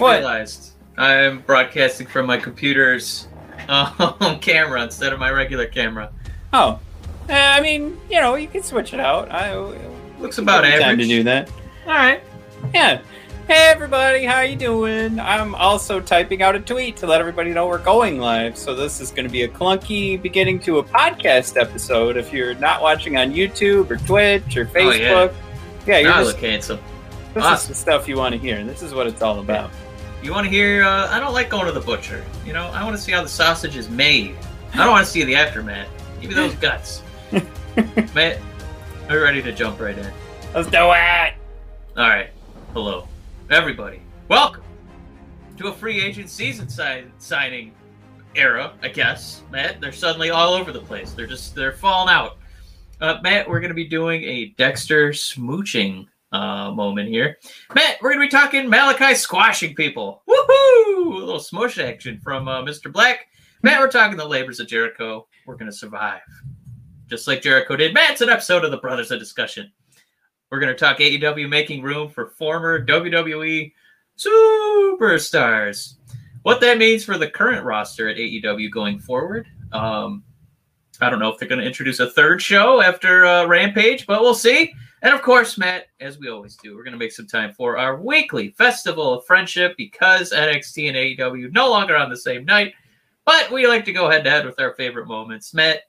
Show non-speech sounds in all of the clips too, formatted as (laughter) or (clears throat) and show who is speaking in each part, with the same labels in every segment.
Speaker 1: just
Speaker 2: What?
Speaker 1: realized I'm broadcasting from my computer's (laughs) um, camera instead of my regular camera.
Speaker 2: Oh, Uh, I mean, you know, you can switch it out. I
Speaker 1: Looks about
Speaker 2: Time to do that.
Speaker 1: All right.
Speaker 2: Yeah. Hey everybody, how you doing? I'm also typing out a tweet to let everybody know we're going live. So this is going to be a clunky beginning to a podcast episode. If you're not watching on YouTube or Twitch or
Speaker 1: Oh, yeah.
Speaker 2: Facebook, yeah, you're
Speaker 1: Now I
Speaker 2: just,
Speaker 1: look handsome.
Speaker 2: this is the stuff you want to hear. This is what it's all about.
Speaker 1: You want to hear? Uh, I don't like going to the butcher. You know, I want to see how the sausage is made. I don't want to see the aftermath. Give me those guts. (laughs) Matt, are you ready to jump right in.
Speaker 2: Let's do it.
Speaker 1: All right. Hello, everybody. Welcome to a free agent season si- signing era, I guess. Matt, they're suddenly all over the place. They're just they're falling out. Uh, Matt, we're going to be doing a Dexter smooching uh, moment here. Matt, we're going to be talking Malachi squashing people. Woohoo! A little smush action from uh, Mr. Black. Matt, we're talking the labors of Jericho. We're going to survive. Just like Jericho did. Matt, it's an episode of the Brothers of Discussion. We're going to talk AEW making room for former WWE superstars. What that means for the current roster at AEW going forward. Um, I don't know if they're going to introduce a third show after uh, Rampage, but we'll see. And of course, Matt, as we always do, we're going to make some time for our weekly Festival of Friendship because NXT and AEW no longer on the same night. But we like to go head to head with our favorite moments. Matt,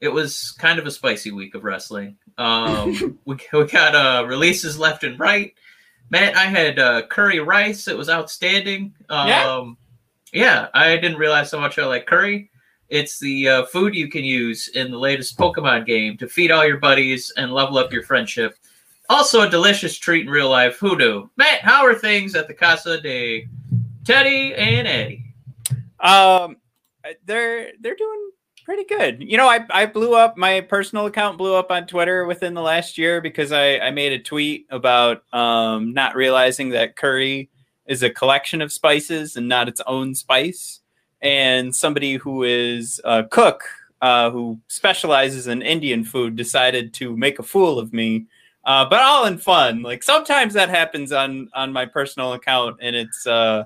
Speaker 1: it was kind of a spicy week of wrestling. Um, (laughs) we, we got uh, releases left and right. Matt, I had uh, curry rice. It was outstanding. Um,
Speaker 2: Yeah?
Speaker 1: yeah, I didn't realize how much I like curry. It's the uh, food you can use in the latest Pokemon game to feed all your buddies and level up your friendship. Also, a delicious treat in real life. Who knew? Matt, how are things at the Casa de Teddy and Eddie?
Speaker 2: Um, they're they're doing pretty good. You know, I I blew up my personal account blew up on Twitter within the last year because I I made a tweet about um not realizing that curry is a collection of spices and not its own spice. And somebody who is a cook uh, who specializes in Indian food decided to make a fool of me. Uh, but all in fun. Like sometimes that happens on on my personal account, and it's uh,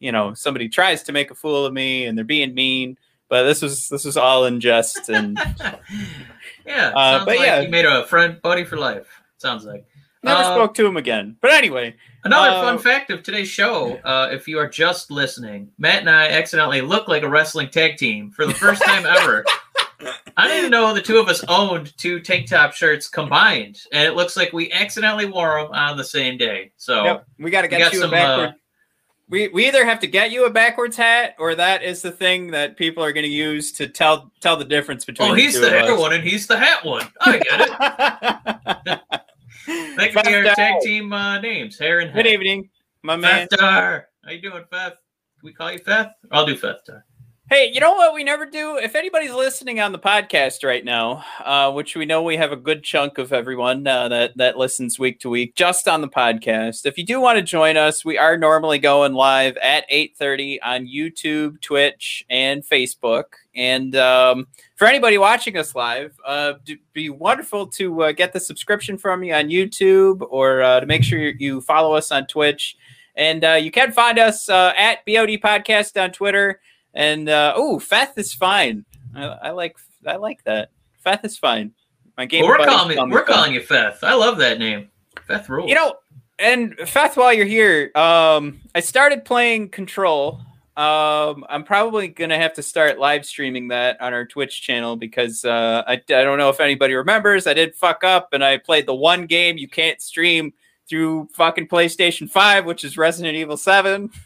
Speaker 2: you know somebody tries to make a fool of me and they're being mean but this was this was all in jest and (laughs)
Speaker 1: yeah,
Speaker 2: Uh, but
Speaker 1: like
Speaker 2: yeah.
Speaker 1: you made a friend buddy for life. Sounds like.
Speaker 2: never
Speaker 1: Uh,
Speaker 2: spoke to him again but anyway
Speaker 1: Another
Speaker 2: Uh,
Speaker 1: fun fact of today's show, uh, if you are just listening, Matt and I accidentally look like a wrestling tag team for the first time (laughs) ever. I didn't know the two of us owned two tank top shirts combined, and it looks like we accidentally wore them on the same day. So
Speaker 2: yep, we got to get you
Speaker 1: some,
Speaker 2: a backward
Speaker 1: uh,
Speaker 2: we, we either have to get you a backwards hat or that is the thing that people are going to use to tell tell the difference between
Speaker 1: oh, he's the
Speaker 2: of
Speaker 1: hair one and he's the hat one. I get it. (laughs) That could be our tag team uh, names, hair and
Speaker 2: good evening my man
Speaker 1: Feth Dar. How you doing, Feth? Can we call you Feth? I'll do Feth Dar.
Speaker 2: Hey, you know what we never do? If anybody's listening on the podcast right now, uh, which we know we have a good chunk of everyone uh, that that listens week to week, just on the podcast. If you do want to join us, we are normally going live at eight thirty on YouTube, Twitch, and Facebook. And um, for anybody watching us live, uh, it'd be wonderful to uh, get the subscription from you on YouTube or uh, to make sure you- follow us on Twitch. And uh, you can find us at BOD Podcast on Twitter. And uh, oh, Feth is fine. I, I like I like that. Feth is fine. My game.
Speaker 1: Well, we're calling
Speaker 2: call
Speaker 1: me,
Speaker 2: me
Speaker 1: we're calling you Feth. I love that name. Feth rules.
Speaker 2: You know, and Feth, while you're here, um, I started playing Control. Um, I'm probably gonna have to start live streaming that on our Twitch channel because uh, I, I don't know if anybody remembers. I did fuck up and I played the one game you can't stream through fucking PlayStation Five, which is Resident Evil Seven. (laughs)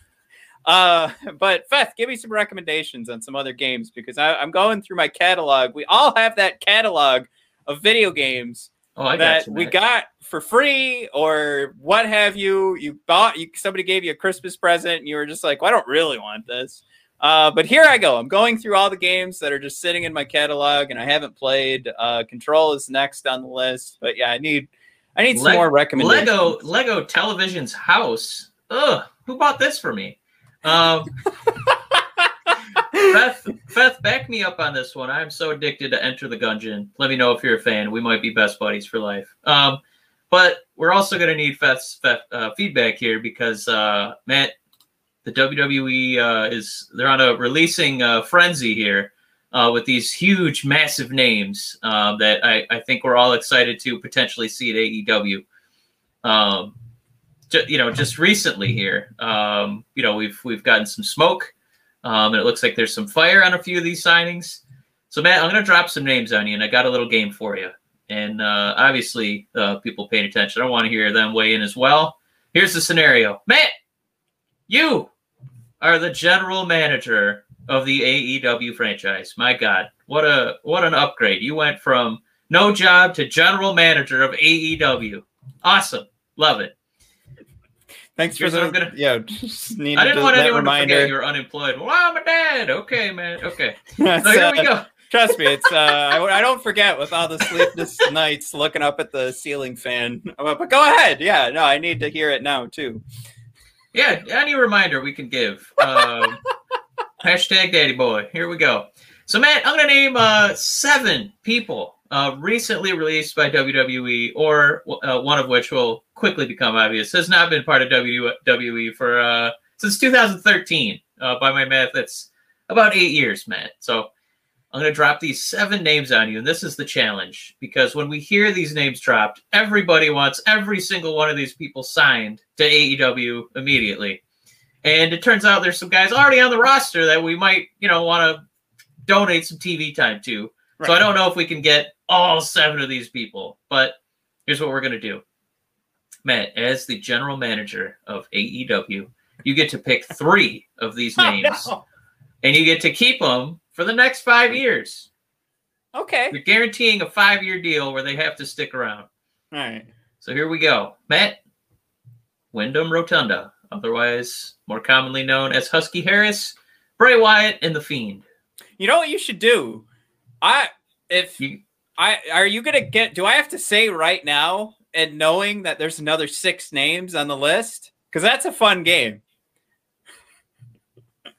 Speaker 2: Uh, (laughs) but Feth, give me some recommendations on some other games because I, I'm going through my catalog. We all have that catalog of video games
Speaker 1: oh,
Speaker 2: that
Speaker 1: got you,
Speaker 2: we got for free or what have you. You bought you somebody gave you a Christmas present and you were just like, well, I don't really want this. Uh, but here I go. I'm going through all the games that are just sitting in my catalog and I haven't played. Uh, Control is next on the list, but yeah, I need I need some
Speaker 1: Leg-
Speaker 2: more recommendations.
Speaker 1: Lego Lego Television's house. Ugh, who bought this for me? Um, (laughs) Beth, Beth, back me up on this one. I'm so addicted to Enter the Gungeon. Let me know if you're a fan. We might be best buddies for life. Um, But we're also going to need fest, uh, feedback here because uh, Matt, the WWE uh, is they're on a releasing uh, frenzy here uh, with these huge, massive names uh, that I, I think we're all excited to potentially see at AEW. Um, you know, just recently here, um, you know, we've we've gotten some smoke, um, and it looks like there's some fire on a few of these signings. So, Matt, I'm going to drop some names on you, and I got a little game for you. And uh, obviously, uh, people paying attention, I want to hear them weigh in as well. Here's the scenario Matt, you are the general manager of the AEW franchise. My God, what a what an upgrade! You went from no job to general manager of AEW. Awesome, love it.
Speaker 2: Thanks for
Speaker 1: Here's what
Speaker 2: the
Speaker 1: I'm gonna-
Speaker 2: yeah. (laughs) Just need
Speaker 1: I didn't
Speaker 2: to-
Speaker 1: want
Speaker 2: that
Speaker 1: anyone to forget you're unemployed. Well, I'm a dad. Okay, man. Okay. (laughs) So here we go.
Speaker 2: Trust me, it's uh, I, I don't forget with all the (laughs) sleepless nights looking up at the ceiling fan. But go ahead, yeah. No, I need to hear it now too.
Speaker 1: Yeah, any reminder we can give. Um, hashtag Daddy Boy. Here we go. So, Matt, I'm going to name uh, seven people uh, recently released by WWE, or uh, one of which will quickly become obvious. Has not been part of WWE for uh, since 2013. Uh, by my math, that's about eight years, Matt. So, I'm going to drop these seven names on you, and this is the challenge because when we hear these names dropped, everybody wants every single one of these people signed to AEW immediately. And it turns out there's some guys already on the roster that we might, you know, want to donate some TV time to. So I don't know if we can get all seven of these people, but here's what we're going to do. Matt, as the general manager of AEW, you get to pick three of these (laughs)
Speaker 2: Oh,
Speaker 1: names
Speaker 2: no.
Speaker 1: and you get to keep them for the next five years.
Speaker 2: Okay.
Speaker 1: You're guaranteeing a five year deal where they have to stick around.
Speaker 2: All right.
Speaker 1: So here we go. Matt Windham Rotunda, otherwise more commonly known as Husky Harris, Bray Wyatt, and The Fiend.
Speaker 2: You know what you should do? I if
Speaker 1: You,
Speaker 2: I are you gonna get? Do I have to say right now and knowing that there's another six names on the list? Because that's a fun game. (laughs)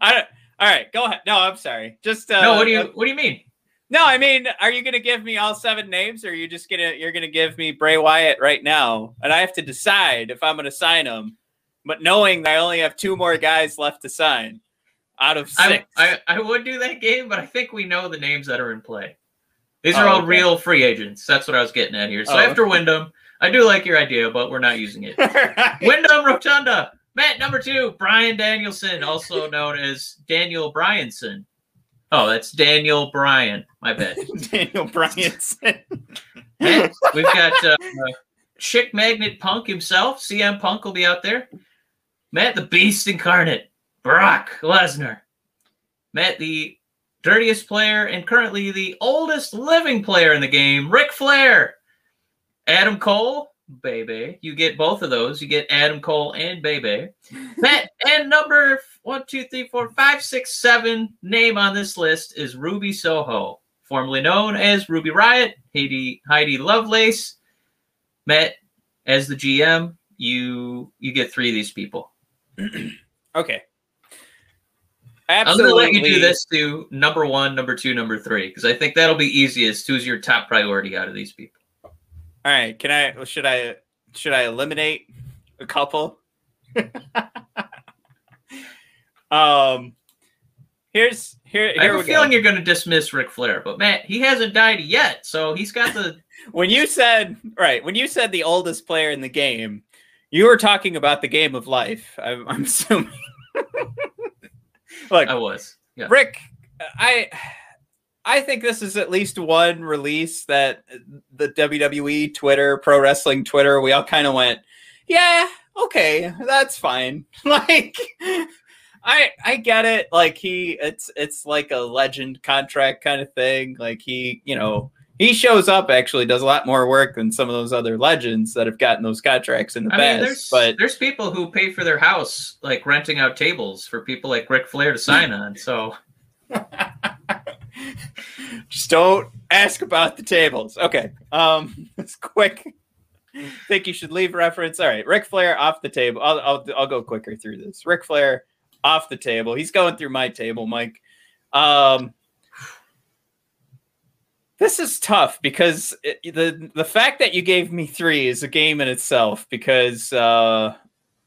Speaker 2: I don't. All right, go ahead. No, I'm sorry. Just uh,
Speaker 1: no, what do you what do you mean?
Speaker 2: No, I mean, are you gonna give me all seven names, or are you just gonna you're gonna give me Bray Wyatt right now, and I have to decide if I'm gonna sign him, but knowing that I only have two more guys left to sign out of
Speaker 1: I,
Speaker 2: six.
Speaker 1: I I would do that game, but I think we know the names that are in play. These are
Speaker 2: Oh,
Speaker 1: all
Speaker 2: okay.
Speaker 1: real free agents. That's what I was getting at here. So
Speaker 2: Oh.
Speaker 1: after Windham, I do like your idea, but we're not using it. (laughs) Windham Rotunda. Matt number two, Bryan Danielson, also known as Daniel Bryanson. Oh, that's Daniel Bryan. My bad. (laughs)
Speaker 2: Daniel Bryanson.
Speaker 1: Matt, (laughs) we've got uh, uh, Chick Magnet Punk himself. CM Punk will be out there. Matt, the Beast Incarnate. Brock Lesnar. Matt, the dirtiest player and currently the oldest living player in the game, Ric Flair. Adam Cole, baby. You get both of those. You get Adam Cole and baby. (laughs) Matt, and number one, two, three, four, five, six, seven name on this list is Ruby Soho, formerly known as Ruby Riot, Heidi, Heidi Lovelace. Matt, as the GM, you you get three of these people. (clears throat)
Speaker 2: okay.
Speaker 1: I'm going to let you do this to number one, number two, number three, because I think that'll be easiest. Who's your top priority out of these people?
Speaker 2: All right. Can I? Should I? Should I eliminate a couple? (laughs) um. Here's here.
Speaker 1: I
Speaker 2: Here
Speaker 1: have
Speaker 2: we
Speaker 1: a feeling
Speaker 2: go.
Speaker 1: you're going to dismiss Ric Flair, but Matt, he hasn't died yet, so he's got the. (laughs)
Speaker 2: When you said right, when you said the oldest player in the game, you were talking about the game of life. I'm, I'm assuming. (laughs) (laughs) Look,
Speaker 1: I was. Yeah.
Speaker 2: Ric, I I think this is at least one release that the WWE Twitter, pro wrestling Twitter, we all kind of went, yeah, okay, that's fine. (laughs) like I I get it. Like he it's it's like a legend contract kind of thing. Like he, you know, he shows up actually does a lot more work than some of those other legends that have gotten those contracts in the
Speaker 1: I mean,
Speaker 2: past.
Speaker 1: there's
Speaker 2: but
Speaker 1: there's people who pay for their house like renting out tables for people like Ric Flair to sign on. So (laughs)
Speaker 2: Just don't ask about the tables. Okay. Um, (laughs) it's quick. Think you should leave reference. All right, Ric Flair off the table. I'll, I'll I'll go quicker through this. Ric Flair off the table. He's going through my table, Mike. Um, This is tough because it, the the fact that you gave me three is a game in itself. Because uh,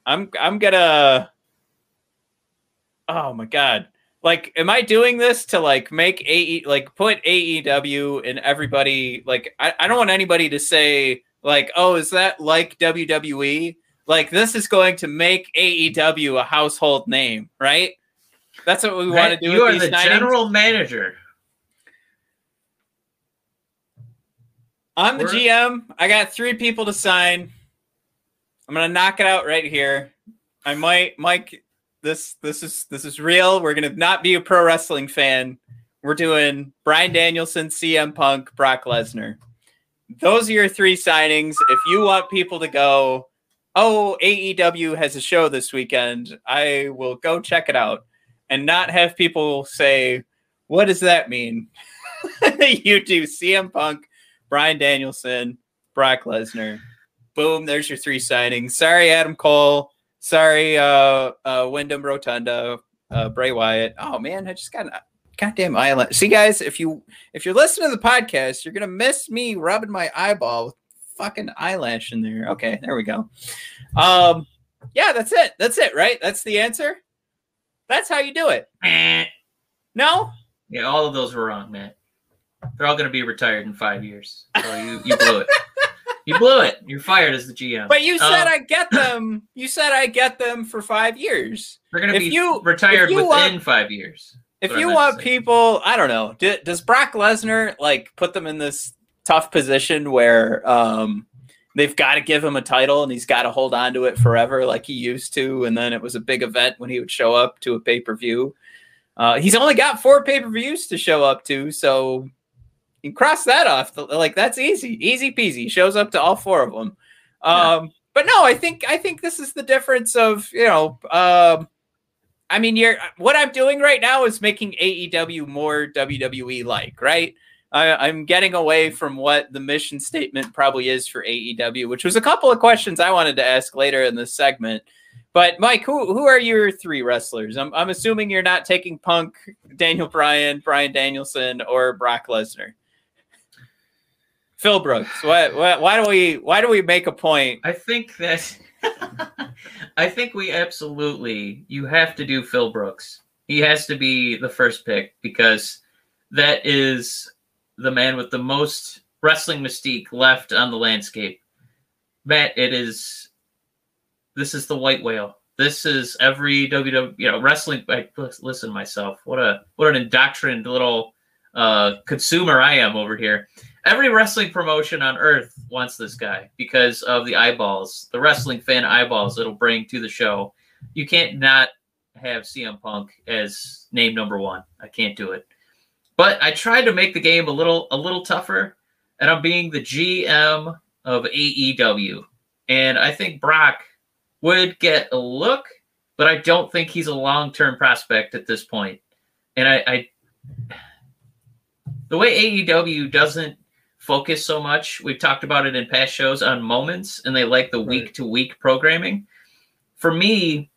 Speaker 2: I'm I'm gonna. Oh my god! Like, am I doing this to like make AE like put AEW and everybody like? I, I don't want anybody to say like, oh, is that like WWE? Like, this is going to make AEW a household name, right? That's what we want to do.
Speaker 1: You are the signings. general manager.
Speaker 2: I'm the We're... GM. I got three people to sign. I'm gonna knock it out right here. I might, Mike. This this is this is real. We're gonna not be a pro wrestling fan. We're doing Bryan Danielson, CM Punk, Brock Lesnar. Those are your three signings. If you want people to go, oh, AEW has a show this weekend, I will go check it out and not have people say, what does that mean? (laughs) you do CM Punk, Bryan Danielson, Brock Lesnar. Boom, there's your three signings. Sorry, Adam Cole. Sorry, uh, uh, Windham Rotunda, uh, Bray Wyatt. Oh man, I just got a goddamn eyelash. See, guys, if you if you're listening to the podcast, you're gonna miss me rubbing my eyeball with fucking eyelash in there. Okay, there we go. Um, yeah, that's it. That's it, right? That's the answer. That's how you do it. no.
Speaker 1: Yeah, all of those were wrong, man. They're all going to be retired in five years. So you, you blew it. you blew it. You're fired as the GM.
Speaker 2: But you said uh, I get them. You said I get them for five years.
Speaker 1: They're going to be you, retired you within want, five years.
Speaker 2: If you want people, I don't know. Do, does Brock Lesnar like put them in this tough position where um, they've got to give him a title and he's got to hold on to it forever like he used to? And then it was a big event when he would show up to a pay per view. Uh, he's only got four pay per views to show up to, so you cross that off. Like that's easy, easy peasy. Shows up to all four of them. Um, yeah. But no, I think I think this is the difference of you know. Um, I mean, you're what I'm doing right now is making AEW more WWE like, right? I, am getting away from what the mission statement probably is for AEW, which was a couple of questions I wanted to ask later in this segment. But Mike, who who are your three wrestlers? I'm I'm assuming you're not taking Punk, Daniel Bryan, Bryan Danielson, or Brock Lesnar. Phil Brooks. Why, why, why do we why do we make a point?
Speaker 1: I think that (laughs) I think we absolutely you have to do Phil Brooks. He has to be the first pick because that is the man with the most wrestling mystique left on the landscape. Matt, it is this is the white whale. This is every WWE, you know, wrestling. I, listen myself. What a what an indoctrinated little uh, consumer I am over here every wrestling promotion on earth wants this guy because of the eyeballs, the wrestling fan eyeballs it'll bring to the show. You can't not have CM Punk as name number one. I can't do it. But I tried to make the game a little a little tougher, and I'm being the GM of AEW. And I think Brock would get a look, but I don't think he's a long-term prospect at this point. And I, I the way AEW doesn't focus so much. We've talked about it in past shows on moments, and they like the week to week programming. For me,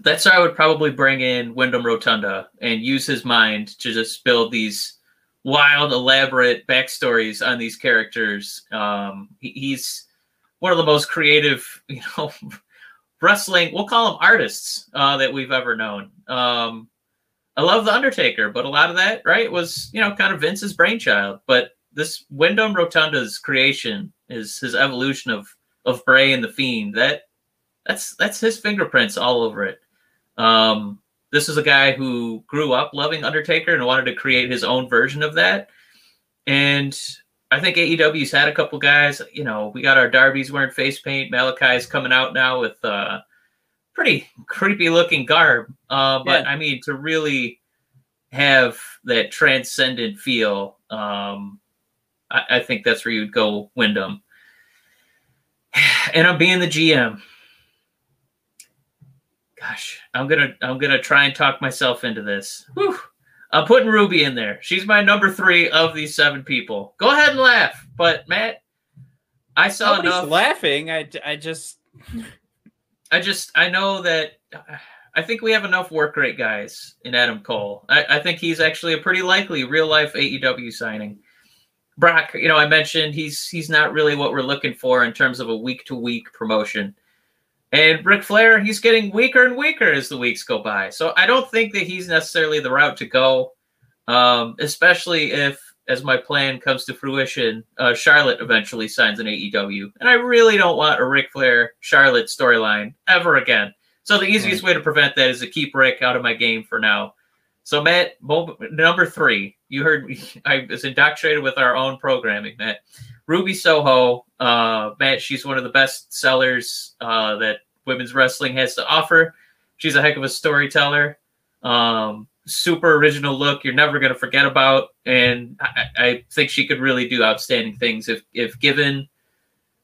Speaker 1: that's why I would probably bring in Windham Rotunda and use his mind to just build these wild, elaborate backstories on these characters. Um, he, he's one of the most creative, (laughs) you know, wrestling. We'll call them artists uh, that we've ever known. Um, I love the Undertaker, but a lot of that, right, was you know kind of Vince's brainchild. But this Windham Rotunda's creation is his evolution of of Bray and the Fiend. That that's that's his fingerprints all over it. Um, this is a guy who grew up loving Undertaker and wanted to create his own version of that. And I think AEW's had a couple guys. You know, we got our Darby's wearing face paint. Malachi's coming out now with uh, pretty creepy looking garb. Uh, but yeah. I mean, to really have that transcendent feel, um, I, I think that's where you'd go Windham. (sighs) And I'm being the GM. Gosh, I'm gonna I'm gonna try and talk myself into this. Whew. I'm putting Ruby in there. She's my number three of these seven people. Go ahead and laugh, but Matt, I saw
Speaker 2: Nobody's
Speaker 1: enough.
Speaker 2: laughing. I, I just,
Speaker 1: I just, I know that. I think we have enough work rate guys in Adam Cole. I, I think he's actually a pretty likely real life AEW signing. Brock, you know, I mentioned he's he's not really what we're looking for in terms of a week to week promotion. And Ric Flair, he's getting weaker and weaker as the weeks go by. So I don't think that he's necessarily the route to go, um, especially if, as my plan comes to fruition, uh, Charlotte eventually signs an AEW. And I really don't want a Ric Flair Charlotte storyline ever again. So the easiest way to prevent that is to keep Ric out of my game for now. So Matt, number three, you heard me. (laughs) I was indoctrinated with our own programming, Matt. Ruby Soho, uh, Matt, she's one of the best sellers uh, that women's wrestling has to offer. She's a heck of a storyteller. Um, super original look you're never going to forget about. And I, I, think she could really do outstanding things if, if given,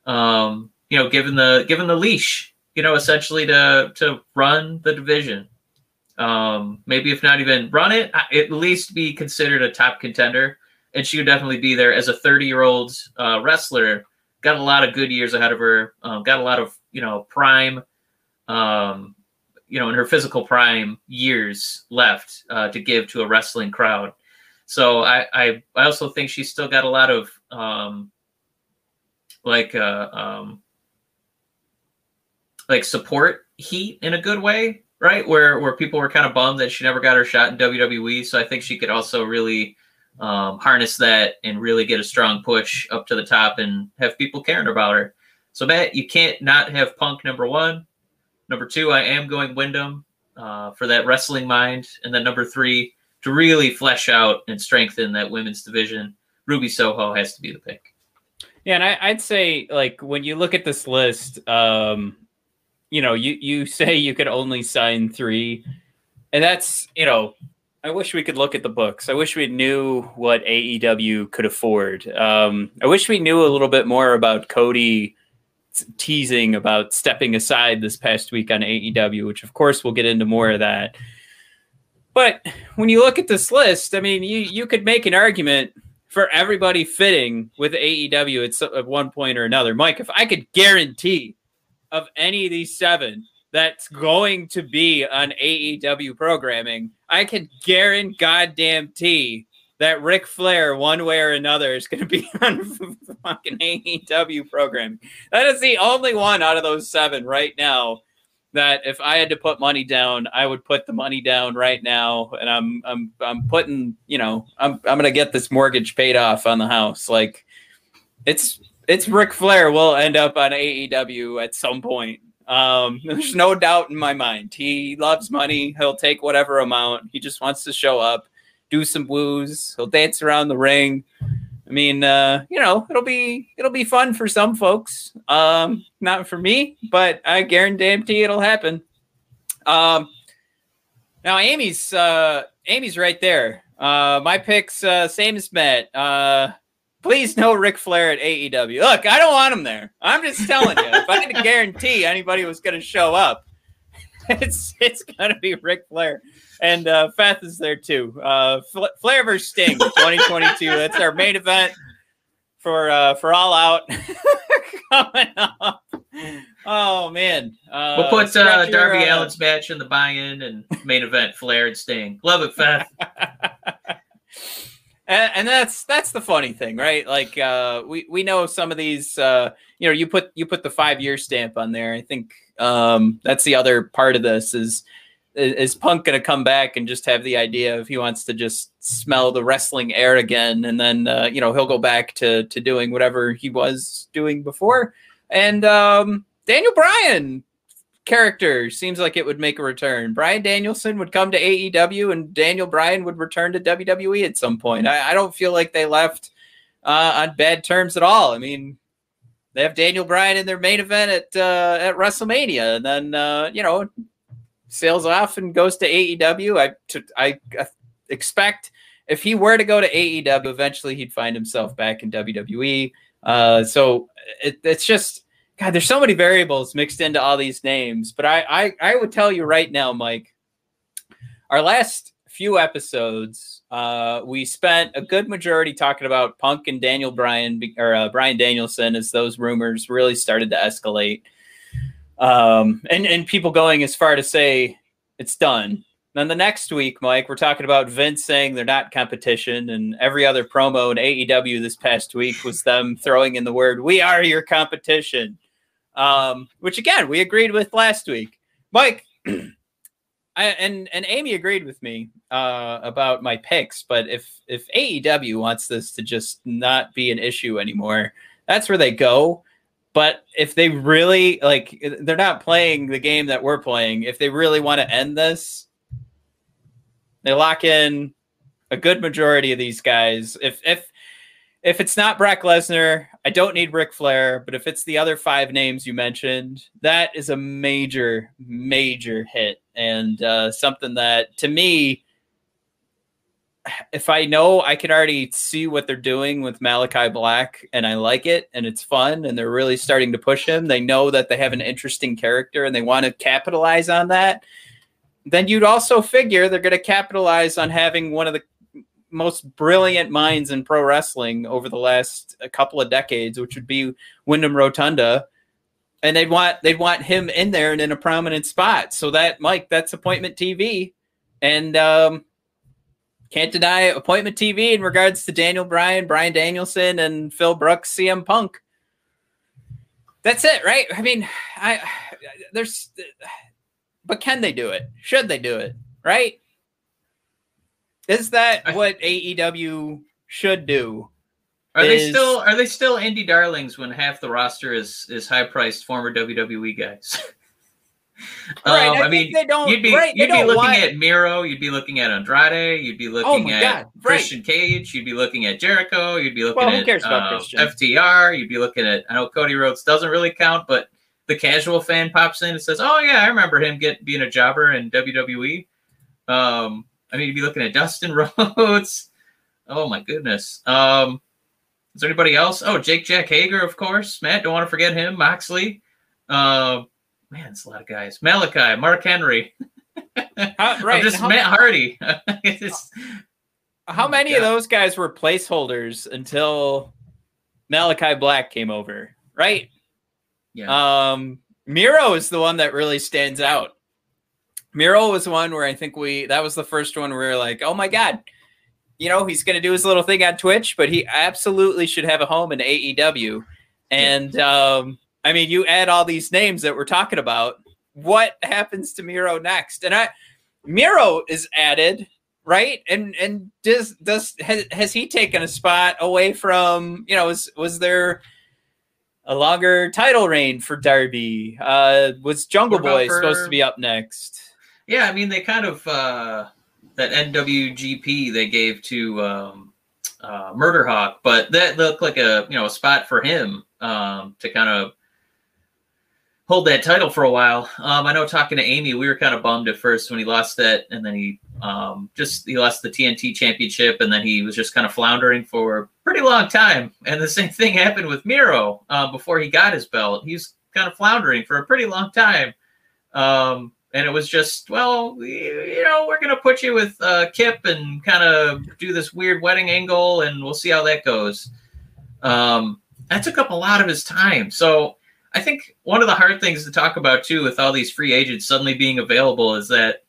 Speaker 1: um, you know, given the, given the leash, you know, essentially to, to run the division. Um, maybe if not even run it, at least be considered a top contender and she would definitely be there as a 30 year old uh, wrestler. Got a lot of good years ahead of her. Um, got a lot of you know prime, um, you know, in her physical prime years left uh, to give to a wrestling crowd. So I, I, I also think she's still got a lot of um, like uh, um, like support heat in a good way, right? Where where people were kind of bummed that she never got her shot in WWE. So I think she could also really um, harness that and really get a strong push up to the top and have people caring about her. So, Matt, you can't not have Punk number one. Number two, I am going Windham uh, for that wrestling mind. And then number three, to really flesh out and strengthen that women's division, Ruby Soho has to be the pick.
Speaker 2: Yeah, and I, would say like when you look at this list, um, you know, you you say you could only sign three, and that's you know I wish we could look at the books. I wish we knew what AEW could afford. Um, I wish we knew a little bit more about Cody teasing about stepping aside this past week on AEW, which of course we'll get into more of that. But when you look at this list, I mean, you you could make an argument for everybody fitting with AEW at, at one point or another. Mike, if I could guarantee of any of these seven that's going to be on AEW programming, I can guarantee goddamn T that Ric Flair, one way or another, is going to be (laughs) on fucking AEW programming. That is the only one out of those seven right now that if I had to put money down, I would put the money down right now. And I'm I'm I'm putting, you know, I'm I'm gonna get this mortgage paid off on the house. Like it's it's Ric Flair will end up on AEW at some point. Um, (laughs) there's no doubt in my mind. He loves money. He'll take whatever amount. He just wants to show up, do some woos. He'll dance around the ring. I mean, uh, you know, it'll be it'll be fun for some folks. Um, not for me, but I guarantee it'll happen. Um, now Amy's uh, Amy's right there. Uh, my picks uh, same as Matt. Uh, Please no Ric Flair at AEW. Look, I don't want him there. I'm just telling you. if I had to (laughs) guarantee anybody was going to show up, (laughs) it's it's going to be Ric Flair. And uh, Feth is there too. Uh, Flair versus Sting 2022. That's our main event for uh, for All Out (laughs) coming up. Oh man,
Speaker 1: uh, we'll put uh, Darby uh, Allin's match in the buy-in and main event. Flair and Sting. Love it, Feth
Speaker 2: and, and, that's that's the funny thing, right? Like uh, we we know some of these. Uh, you know, you put you put the five year stamp on there. I think um, that's the other part of this is is Punk going to come back and just have the idea if he wants to just smell the wrestling air again, and then uh, you know he'll go back to to doing whatever he was doing before. And um, Daniel Bryan character seems like it would make a return. Bryan Danielson would come to AEW and Daniel Bryan would return to WWE at some point. I, I don't feel like they left uh, on bad terms at all. I mean, they have Daniel Bryan in their main event at uh, at WrestleMania, and then uh, you know sails off and goes to AEW. I, to, I, expect if he were to go to AEW, eventually he'd find himself back in WWE. Uh, so it, it's just God, there's so many variables mixed into all these names. But I, I, I would tell you right now, Mike, our last few episodes, uh, we spent a good majority talking about Punk and Daniel Bryan or uh, Bryan Danielson as those rumors really started to escalate. Um, and, and people going as far to say it's done. Then the next week, Mike, we're talking about Vince saying they're not competition, and every other promo in AEW this past week was them throwing in the word "We are your competition," um, which again we agreed with last week. Mike, (clears throat) I, and and Amy agreed with me uh, about my picks, but if if AEW wants this to just not be an issue anymore, that's where they go. But if they really like, they're not playing the game that we're playing. If they really want to end this, they lock in a good majority of these guys. If if if it's not Brock Lesnar, I don't need Ric Flair. But if it's the other five names you mentioned, that is a major, major hit and uh, something that to me, if I know I can already see what they're doing with Malachi Black and I like it and it's fun and they're really starting to push him, they know that they have an interesting character and they want to capitalize on that then you'd also figure they're going to capitalize on having one of the most brilliant minds in pro wrestling over the last a couple of decades, which would be Windham Rotunda. And they'd want they'd want him in there and in a prominent spot. So that Mike, that's appointment TV. And um, can't deny appointment TV in regards to Daniel Bryan, Bryan Danielson, and Phil Brooks, CM Punk. That's it, right? I mean, I there's but can they do it? Should they do it? Right? Is that what AEW should do?
Speaker 1: Are is... they still are they still indie darlings when half the roster is is high priced former WWE guys? (laughs)
Speaker 2: right, um, I, I mean, they don't,
Speaker 1: you'd be
Speaker 2: right,
Speaker 1: you'd be looking want... at Miro, you'd be looking at Andrade, you'd be oh looking
Speaker 2: oh
Speaker 1: at
Speaker 2: God,
Speaker 1: Christian Cage, you'd be looking at Jericho, you'd be looking
Speaker 2: well,
Speaker 1: at uh, FTR, you'd be looking at I know Cody Rhodes doesn't really count, but the casual fan pops in and says, "Oh yeah, I remember him get being a jobber in WWE." Um, I mean, you'd be looking at Dustin (laughs) Rhodes. Oh my goodness. Um, is there anybody else? Oh, Jake Jack Hager, of course. Matt, don't want to forget him. Moxley. Uh, man, it's a lot of guys. Malachi, Mark Henry. (laughs)
Speaker 2: How, right. (laughs)
Speaker 1: just Matt Hardy.
Speaker 2: how many of those guys were placeholders until Malachi Black came over? Right. Yeah. Um, Miro is the one that really stands out. Miro was one where I think we that was the first one where we were like, oh my god, you know, he's gonna do his little thing on Twitch, but he absolutely should have a home in AEW. And um, I mean, you add all these names that we're talking about. What happens to Miro next? And I Miro is added, right? And and does does has, has he taken a spot away from you know was was there a longer title reign for Darby. Uh, was Jungle Boy supposed to be up next?
Speaker 1: Yeah, I mean they kind of uh, that NWGP they gave to um, uh, Murder Hawk, but that looked like a you know a spot for him um, to kind of hold that title for a while. Um, I know talking to Amy, we were kind of bummed at first when he lost that, and then he um, just he lost the TNT Championship, and then he was just kind of floundering for a pretty long time. And the same thing happened with Miro uh, before he got his belt. He's kind of floundering for a pretty long time. Um, and it was just, well, you know, we're going to put you with uh, Kip and kind of do this weird wedding angle, and we'll see how that goes. Um, that took up a lot of his time. So I think one of the hard things to talk about too, with all these free agents suddenly being available, is that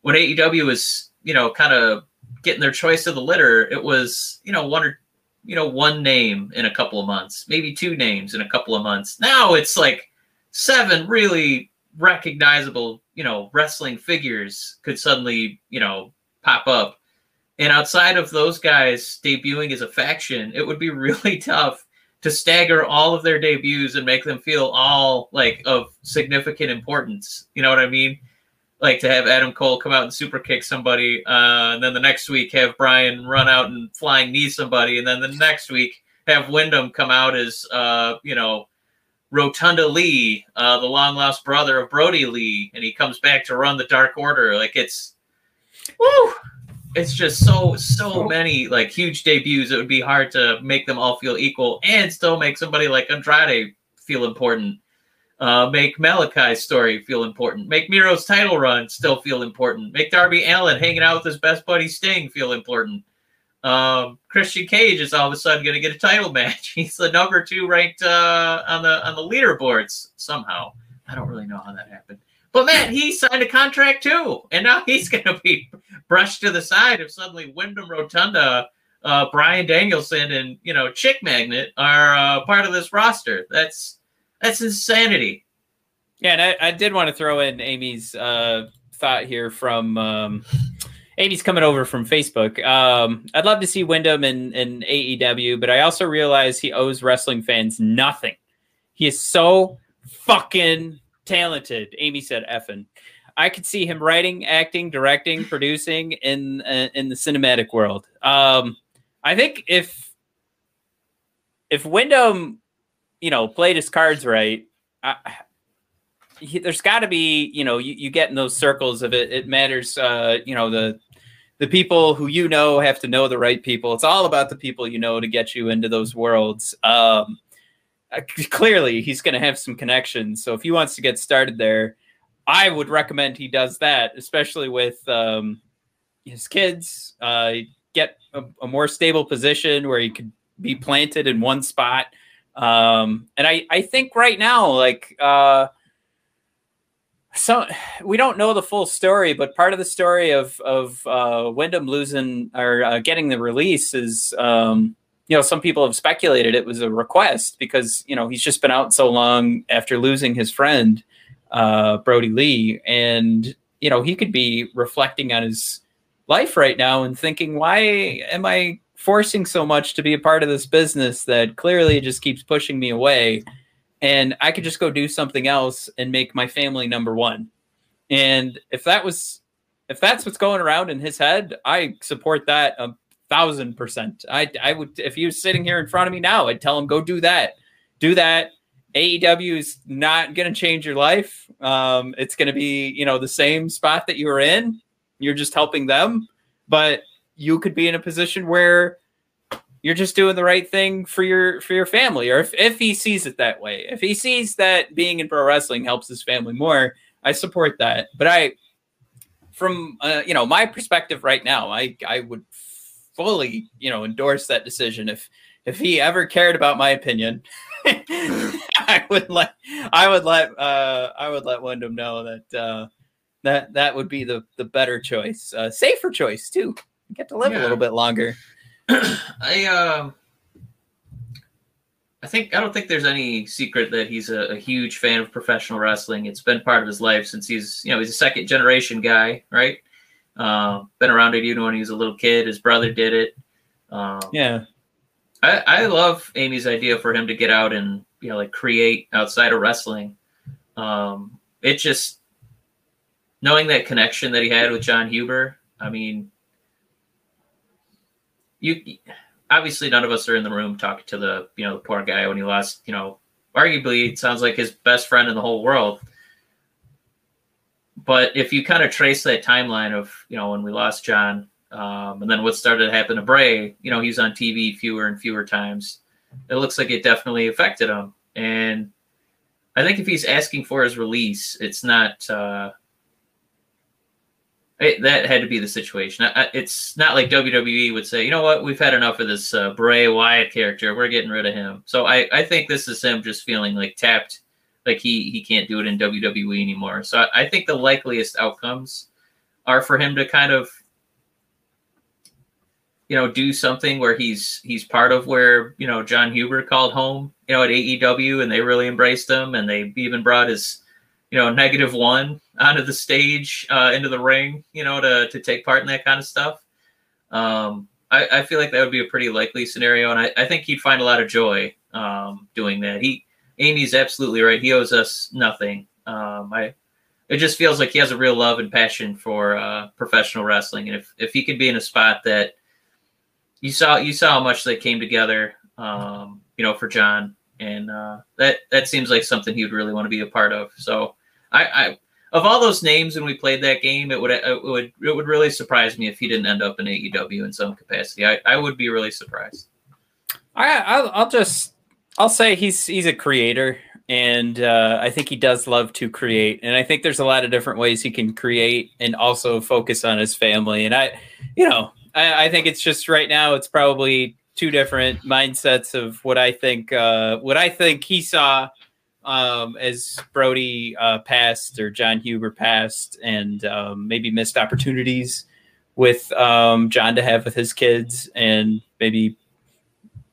Speaker 1: when AEW was, you know, kind of getting their choice of the litter, it was, you know, one or you know, one name in a couple of months, maybe two names in a couple of months. Now it's like seven really recognizable, you know, wrestling figures could suddenly, you know, pop up. And outside of those guys debuting as a faction, it would be (laughs) really tough to stagger all of their debuts and make them feel all like of significant importance. You know what I mean? Like to have Adam Cole come out and super kick somebody, uh, and then the next week have Bryan run out and flying knee somebody, and then the next week have Windham come out as uh, you know Rotunda Lee, uh, the long lost brother of Brodie Lee, and he comes back to run the Dark Order. Like it's, woo, it's just so so many like huge debuts. It would be hard to make them all feel equal and still make somebody like Andrade feel important. Uh, make Malachi's story feel important. Make Miro's title run still feel important. Make Darby Allin hanging out with his best buddy Sting feel important. Um, Christian Cage is all of a sudden going to get a title match. (laughs) He's the number two ranked uh, on the on the leaderboards somehow. I don't really know how that happened, But man, he signed a contract too, and now (laughs) he's going to be brushed to the side if suddenly Windham Rotunda, uh, Bryan Danielson, and you know Chick Magnet are uh, part of this roster. That's that's insanity.
Speaker 2: Yeah, and I, I did want to throw in Amy's uh, thought here from um, Amy's coming over from Facebook. Um, I'd love to see Windham in, in AEW, but I also realize he owes wrestling fans nothing. He is so fucking talented. Amy said effing. I could see him writing, acting, directing, (laughs) producing in uh, in the cinematic world. Um, I think if if Windham, you know, played his cards right, I, he, there's got to be, you know, you, you get in those circles of it. It matters, uh, you know, the the people who you know have to know the right people. It's all about the people you know to get you into those worlds. Um, uh, clearly, he's going to have some connections. So if he wants to get started there, I would recommend he does that, especially with um, his kids. Uh, get a, a, more stable position where he could be planted in one spot. Um, and I, I think right now, like, uh, so we don't know the full story, but part of the story of of uh, Windham losing or uh, getting the release is, um, you know, some people have speculated it was a request because you know he's just been out so long after losing his friend uh, Brodie Lee, and you know he could be reflecting on his life right now and thinking, why am I forcing so much to be a part of this business that clearly just keeps pushing me away? And I could just go do something else and make my family number one. And if that was, if that's what's going around in his head, I support that a thousand percent. I, I would, if he was sitting here in front of me now, I'd tell him, go do that, do that. AEW is not going to change your life. Um, it's going to be, you know, the same spot that you were in. You're just helping them, but you could be in a position where you're just doing the right thing for your for your family. Or if, if he sees it that way if he sees that being in pro wrestling helps his family more i support that. But i from uh, you know my perspective right now i i would fully you know endorse that decision. If if he ever cared about my opinion (laughs) i would let i would let uh i would let windham know that uh that that would be the the better choice uh safer choice too. Get to live yeah. a little bit longer (clears throat)
Speaker 1: I uh, I think I don't think there's any secret that he's a, a, huge fan of professional wrestling. It's been part of his life since he's you know he's a second generation guy, right? Uh, been around it even when he was a little kid. His brother did it.
Speaker 2: Um, yeah,
Speaker 1: I, I love Amy's idea for him to get out and you know like create outside of wrestling. Um, it just knowing that connection that he had with Jon Huber. I mean, you obviously none of us are in the room talking to the you know the poor guy when he lost you know arguably it sounds like his best friend in the whole world. But if you kind of trace that timeline of you know when we lost jon um, and then what started to happen to bray you know he's on tv fewer and fewer times. It looks like it definitely affected him. And i think if he's asking for his release it's not uh, it, that had to be the situation. it's not like WWE would say, you know what, we've had enough of this uh, Bray Wyatt character. We're getting rid of him. So I, I think this is him just feeling like tapped, like he he can't do it in WWE anymore. So I, I think the likeliest outcomes are for him to kind of, you know, do something where he's he's part of where you know Jon Huber called home, you know, at AEW, and they really embraced him, and they even brought his, you know, negative one onto the stage, uh, into the ring, you know, to to take part in that kind of stuff. Um, I, I feel like that would be a pretty likely scenario, and I, I think he'd find a lot of joy um, doing that. He Amy's absolutely right. He owes us nothing. Um, I it just feels like he has a real love and passion for uh, professional wrestling, and if if he could be in a spot that you saw you saw how much they came together, um, you know, for Jon, and uh, that that seems like something he would really want to be a part of. So I, I of all those names when we played that game, it would it would it would really surprise me if he didn't end up in AEW in some capacity. I, I would be really surprised.
Speaker 2: I I'll, I'll just I'll say he's he's a creator, and uh, I think he does love to create, and I think there's a lot of different ways he can create and also focus on his family. And I, you know, I, I think it's just right now it's probably two different mindsets of what I think uh, what I think he saw um, as Brodie uh, passed or Jon Huber passed, and um, maybe missed opportunities with um, Jon to have with his kids, and maybe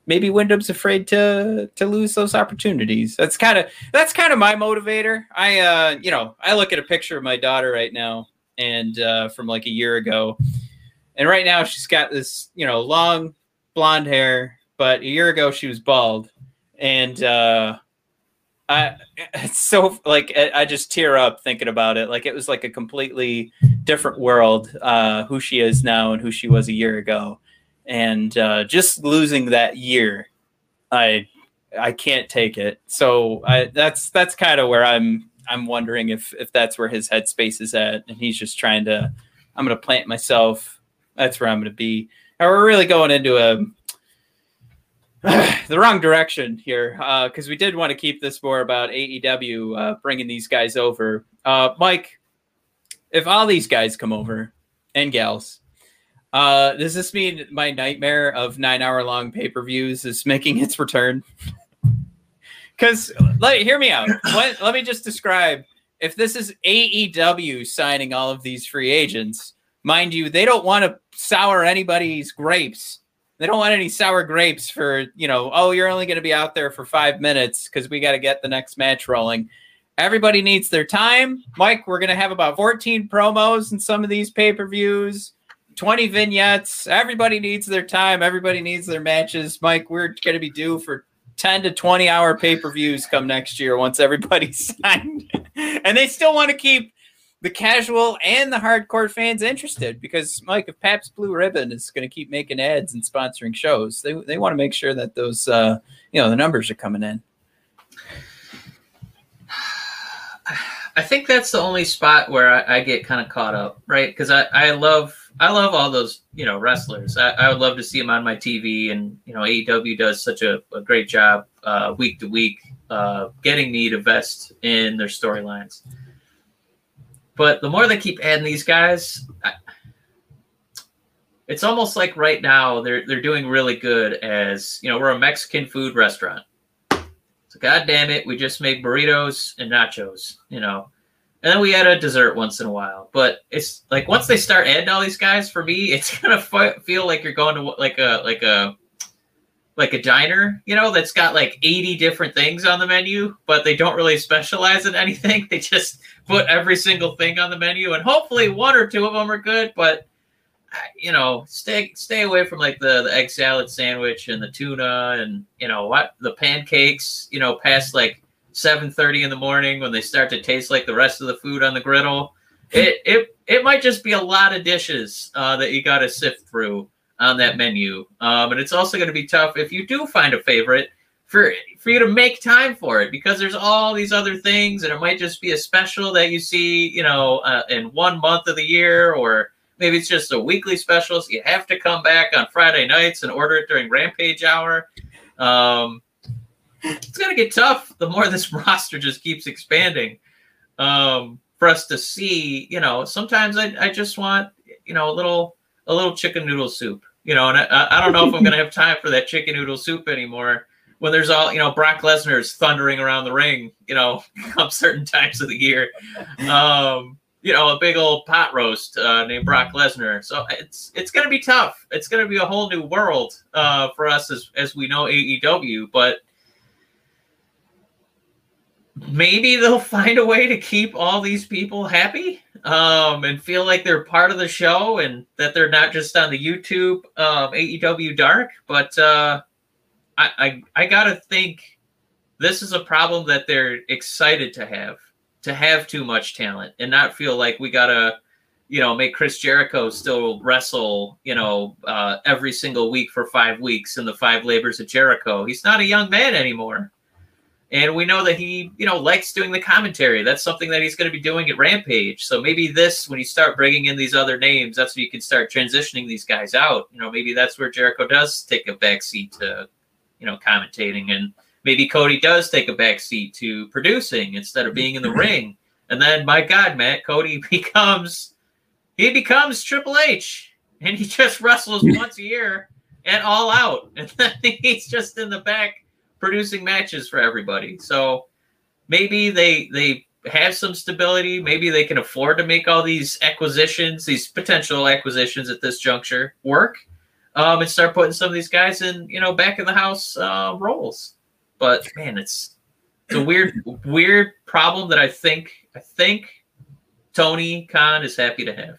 Speaker 2: maybe Windham's afraid to to lose those opportunities. That's kind of that's kind of my motivator. I uh, you know I look at a picture of my daughter right now, and uh, from like a year ago, and right now she's got this you know long blonde hair, but a year ago she was bald, and uh, I (laughs) it's so like I just tear up thinking about it. Like it was like a completely different world, uh, who she is now and who she was a year ago, and uh, just losing that year, I I can't take it. So I, that's that's kind of where I'm I'm wondering if if that's where his headspace is at, and he's just trying to I'm to plant myself. That's where I'm to be. And we're really going into a (sighs) the wrong direction here because uh, we did want to keep this more about AEW uh, bringing these guys over. Uh, Mike, if all these guys come over and gals, uh, does this mean my nightmare of nine hour long pay per views is making its return? (laughs) Because let hear me out. Let, let me just describe. If this is AEW signing all of these free agents, mind you, they don't want to sour anybody's grapes they don't want any sour grapes for, you know, oh, you're only going to be out there for five minutes because we got to get the next match rolling. Everybody needs their time. Mike, we're going to have about 14 promos in some of these pay per views, 20 vignettes. Everybody needs their time. Everybody needs their matches. Mike, we're going to be due for 10 to 20 hour pay per views come next year once everybody's (laughs) signed. and they still want to keep the casual and the hardcore fans interested because Mike, if Pabst Blue Ribbon is going to keep making ads and sponsoring shows, they they want to make sure that those uh, you know the numbers are coming in.
Speaker 1: I think that's the only spot where I, I get kind of caught up, right? Because I, I love I love all those you know wrestlers. I, I, would love to see them on my TV, and you know AEW does such a, a great job uh, week to week uh, getting me to vest in their storylines. But the more they keep adding these guys, it's almost like right now they're they're doing really good as you know we're a Mexican food restaurant. So god damn it, we just make burritos and nachos, you know, and then we add a dessert once in a while. But it's like once they start adding all these guys, for me, it's (laughs) gonna feel like you're going to like a like a like a diner, you know, that's got like 80 different things on the menu, but they don't really specialize in anything. (laughs) They just put every single thing on the menu, and hopefully one or two of them are good. But you know, stay stay away from like the, the egg salad sandwich and the tuna and you know what the pancakes. You know, past like 7:30 in the morning when they start to taste like the rest of the food on the griddle. It it it might just be a lot of dishes uh, that you got to sift through on that menu. Um, and it's also going to be tough if you do find a favorite for for you to make time for it because there's all these other things, and it might just be a special that you see, you know, uh, in one month of the year, or maybe it's just a weekly special. So you have to come back on Friday nights and order it during Rampage hour. Um, it's going to get tough the more this (laughs) roster just keeps expanding. Um, for us to see, you know, sometimes I, I just want, you know, a little a little chicken noodle soup you know, and I, I don't know if I'm going to have time for that chicken noodle soup anymore when there's all, you know, Brock Lesnar's thundering around the ring, you know, (laughs) come certain times of the year. Um, you know, a big old pot roast uh, named Brock Lesnar. So it's it's going to be tough. It's going to be a whole new world uh, for us as as we know AEW. But maybe they'll (laughs) find a way to keep all these people happy um, and feel like they're part of the show and that they're not just on the YouTube um, AEW Dark. But uh, I, I, I gotta think this is a problem that they're excited to have to have too much talent and not feel like we gotta you know make Chris Jericho still wrestle you know uh, every single week for five weeks in the five labors of Jericho. He's not a young man anymore. And we know that he, you know, likes doing the commentary. That's something that he's going to be doing at Rampage. So maybe this, when you start bringing in these other names, that's when you can start transitioning these guys out. You know, maybe that's where Jericho does take a backseat to, you know, commentating, and maybe Cody does take a backseat to producing instead of being in the (laughs) ring. And then, my God, Matt, Cody (laughs) becomes he becomes Triple H, and he just wrestles (laughs) once a year and all out, and then he's just in the back producing matches for everybody. So maybe they they have some stability. Maybe they can afford to make all these acquisitions, these potential acquisitions at this juncture work, um, and start putting some of these guys in, you know, back in the house uh, roles. But man, it's it's a weird weird problem that I think I think Tony Khan is happy to have.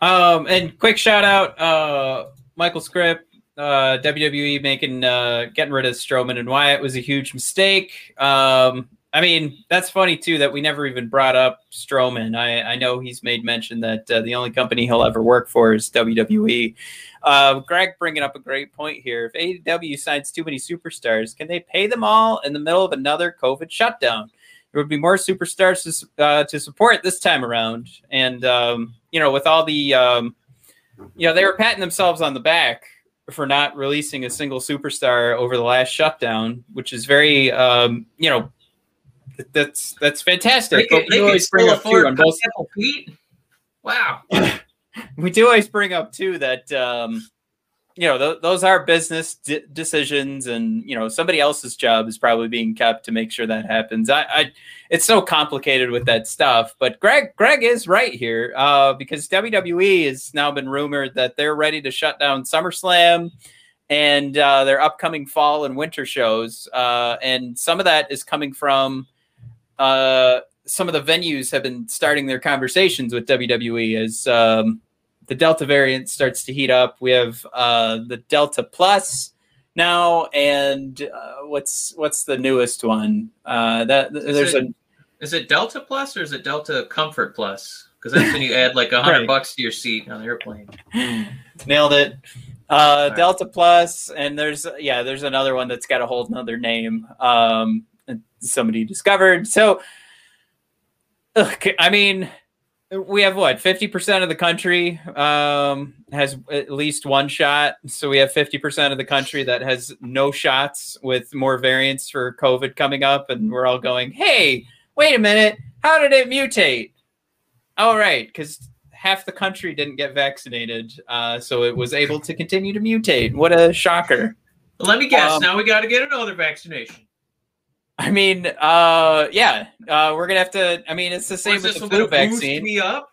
Speaker 2: Um, and quick shout out, uh, Michael Script, uh, WWE making uh, getting rid of Strowman and Wyatt was a huge mistake. Um, I mean, that's funny too that we never even brought up Strowman. I, I know he's made mention that uh, the only company he'll ever work for is WWE. Uh, Greg bringing up a great point here. If AEW signs too many superstars, can they pay them all in the middle of another COVID shutdown? There would be more superstars to, uh, to support this time around. And, um, you know, with all the, um, you know, they were patting themselves on the back for not releasing a single superstar over the last shutdown, which is very, um, you know, that's that's fantastic.
Speaker 1: They, they always bring up too on both. Feet. Wow. (laughs)
Speaker 2: we do always bring up too that um, you know th- those are business d- decisions and you know somebody else's job is probably being kept to make sure that happens. I, I it's so complicated with that stuff but greg greg is right here uh, because wwe has now been rumored that they're ready to shut down summerslam and uh, their upcoming fall and winter shows uh, and some of that is coming from uh, some of the venues have been starting their conversations with wwe as um, the Delta variant starts to heat up. We have uh, the Delta Plus now, and uh, what's what's the newest one? Uh, that there's
Speaker 1: it, a. Is it Delta Plus or is it Delta Comfort Plus? Because that's when you add like a hundred right. bucks to your seat on the airplane. (laughs)
Speaker 2: Nailed it. Uh, Delta Plus, and there's yeah, there's another one that's got a whole another name. Um, somebody discovered. So, I mean, we have what 50% of the country um, has at least one shot. So we have 50% of the country that has no shots with more variants for covid coming up. And we're all going hey wait a minute. How did it mutate? All oh, because half the country didn't get vaccinated uh, so it was able to continue to mutate. What a shocker.
Speaker 1: Let me guess. Um, now we got to get another vaccination
Speaker 2: I mean, uh, yeah, uh, we're gonna have to. I mean, it's the same with the flu vaccine.
Speaker 1: Me up.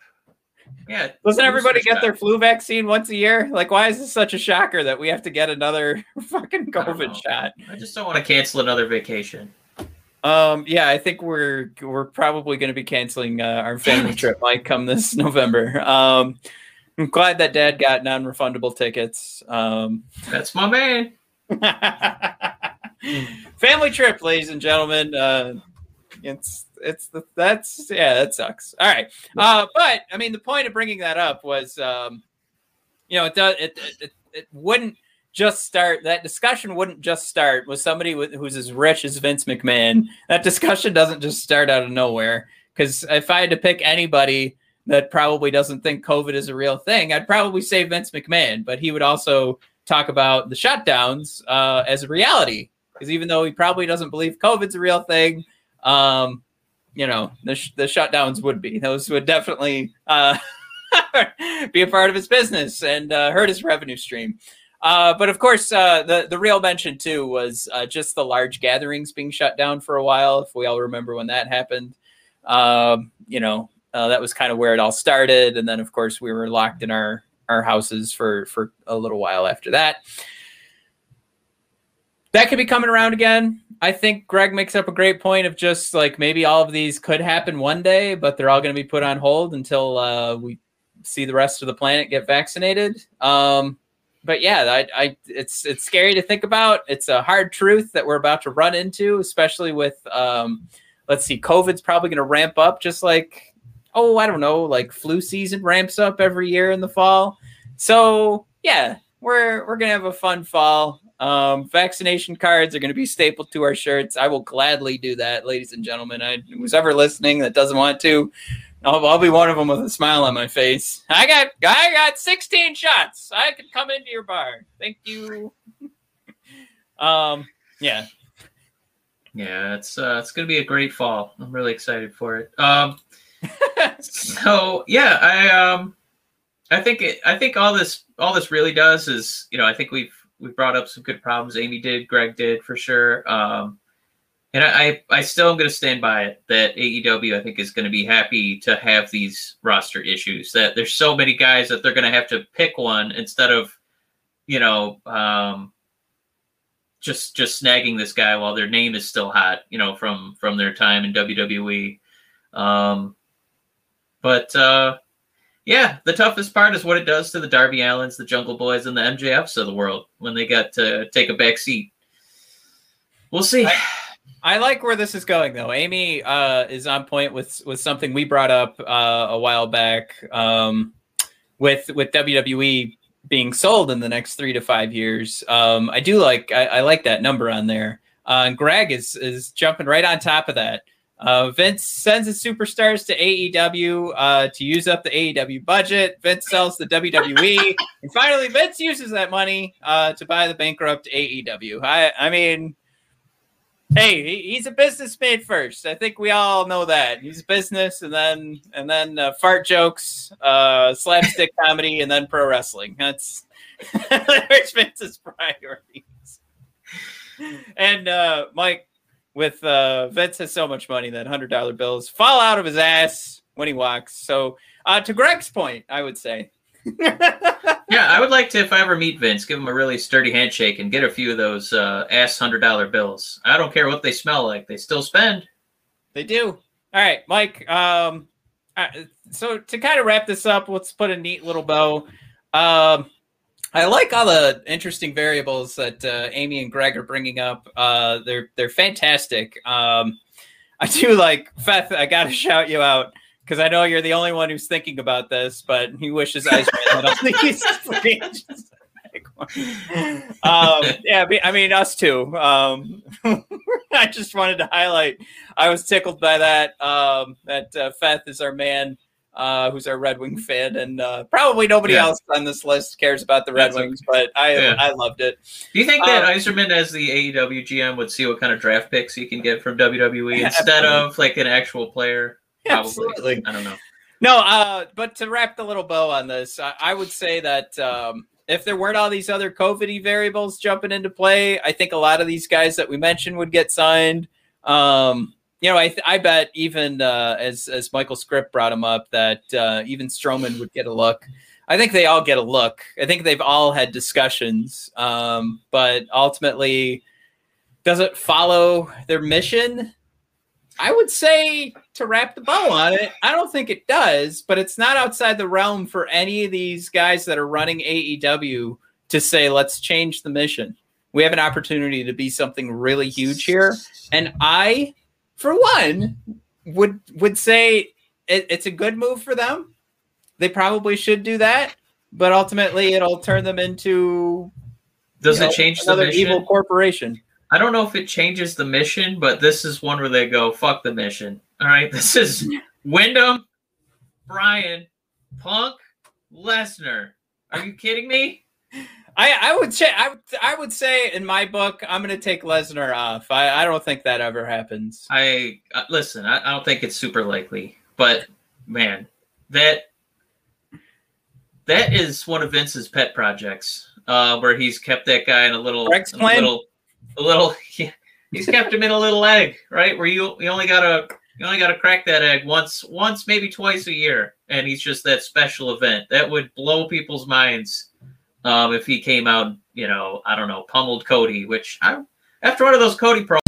Speaker 1: Yeah.
Speaker 2: Doesn't everybody get their flu vaccine once a year? Like, why is this such a shocker that we have to get another (laughs) fucking COVID
Speaker 1: I
Speaker 2: shot?
Speaker 1: I just don't want to cancel another vacation.
Speaker 2: Um, yeah, I think we're we're probably going to be canceling uh, our family trip. Might come this (laughs) November. Um, I'm glad that Dad got non-refundable tickets. Um,
Speaker 1: That's my man. (laughs) (laughs)
Speaker 2: Family trip, ladies and gentlemen. Uh, it's it's the that's yeah that sucks. All right, uh, but I mean the point of bringing that up was, um, you know, it does it, it it wouldn't just start that discussion wouldn't just start with somebody with, who's as rich as Vince McMahon. That discussion doesn't just start out of nowhere. Because if I had to pick anybody that probably doesn't think COVID is a real thing, I'd probably say Vince McMahon. But he would also talk about the shutdowns uh, as a reality because even though he probably doesn't believe COVID's a real thing, um, you know, the, sh- the shutdowns would be. Those would definitely uh, (laughs) be a part of his business and uh, hurt his revenue stream. Uh, but of course, uh, the the real mention too was uh, just the large gatherings being shut down for a while. If we all remember when that happened, um, you know, uh, that was kind of where it all started. And then, of course, we were locked in our our houses for for a little while after that that could be coming around again. I think Greg makes up a great point of just like maybe all of these could happen one day, but they're all going to be put on hold until uh, we see the rest of the planet get vaccinated. Um, but yeah, I, I, it's it's scary to think about. It's a hard truth that we're about to run into, especially with um, let's see, COVID's probably going to ramp up, just like oh, I don't know, like flu season ramps up every year in the fall. So yeah, we're we're gonna have a fun fall. Um, vaccination cards are going to be stapled to our shirts. I will gladly do that, ladies and gentlemen. I who's ever listening that doesn't want to, I'll, I'll, be one of them with a smile on my face. I got I got 16 shots. I can come into your bar. Thank you. (laughs) um, yeah.
Speaker 1: Yeah, it's uh, it's gonna be a great fall. I'm really excited for it. Um, (laughs) so yeah, I um, I think it, I think all this all this really does is you know I think we've we've brought up some good problems. Amy did, Greg did for sure. Um, And I, I still am going to stand by it that AEW I think is going to be happy to have these roster issues. That there's so many guys that they're going to have to pick one instead of, you know, um, just just snagging this guy while their name is still hot. You know, from from their time in WWE. Um, but uh, yeah, the toughest part is what it does to the Darby Allins, the Jungle Boys, and the MJFs of the world when they got to take a back seat. We'll see.
Speaker 2: I, I like where this is going, though. Amy uh, is on point with with something we brought up uh, a while back um, with with WWE being sold in the next three to five years. Um, I do like I, I, like that number on there. Uh, and Greg is is jumping right on top of that. Uh, Vince sends his superstars to AEW uh, to use up the AEW budget. Vince sells the WWE, (laughs) and finally, Vince uses that money uh, to buy the bankrupt AEW. I, I mean, hey, he's a businessman first. I think we all know that he's a business, and then and then uh, fart jokes, uh, slapstick (laughs) comedy, and then pro wrestling. That's (laughs) there's Vince's priorities. And uh, Mike, with uh, Vince has so much money that hundred dollar bills fall out of his ass when he walks. So uh, to Greg's point, I would say. (laughs)
Speaker 1: yeah, I would like to, if I ever meet Vince, give him a really sturdy handshake and get a few of those uh, ass hundred dollar bills. I don't care what they smell like; they still spend.
Speaker 2: They do. All right, Mike. Um, uh, so to kind of wrap this up, let's put a neat little bow. Um, I like all the interesting variables that uh, Amy and Greg are bringing up. Uh, they're they're fantastic. Um, (laughs) I do like Feth. I got to shout you out because I know you're the only one who's thinking about this, but he wishes Yzerman had all these um, yeah, I mean us too. Um, (laughs) I just wanted to highlight. I was tickled by that. Um, that uh, Feth is our man uh, who's our Red Wing fan, and uh, probably nobody yeah. else on this list cares about the Red That's Wings, but I yeah. I loved it.
Speaker 1: Do you think that um, Yzerman, as the AEW GM, would see what kind of draft picks he can get from WWE yeah, instead absolutely. of like an actual player? Probably. Absolutely. I don't know.
Speaker 2: No, uh, but to wrap the little bow on this, I, I would say that um, if there weren't all these other COVID variables jumping into play, I think a lot of these guys that we mentioned would get signed. Um, you know, I I bet even uh, as as Michael Script brought him up that uh, even Strowman would get a look. I think they all get a look. I think they've all had discussions, um, but ultimately, does it follow their mission? I would say to wrap the bow on it, I don't think it does, but it's not outside the realm for any of these guys that are running AEW to say, let's change the mission. We have an opportunity to be something really huge here. And I for one, would would say it, it's a good move for them. They probably should do that, but ultimately it'll turn them into
Speaker 1: does it know, change another
Speaker 2: evil corporation?
Speaker 1: I don't know if it changes the mission, but this is one where they go, fuck the mission. All right. (laughs) This is Windham, Bryan, Punk, Lesnar. Are you kidding me?
Speaker 2: I, I would say I, I would say in my book I'm going to take Lesnar off. I, I don't think that ever happens.
Speaker 1: I uh, listen. I, I don't think it's super likely, but man, that that is one of Vince's pet projects, uh, where he's kept that guy in a little, a little, a little. (laughs) Yeah, he's kept him in a little egg, right? Where you you only gotta you only gotta crack that egg once, once maybe twice a year, and he's just that special event that would blow people's minds um, if he came out, you know, I don't know, pummeled Cody, which I, after one of those Cody pro.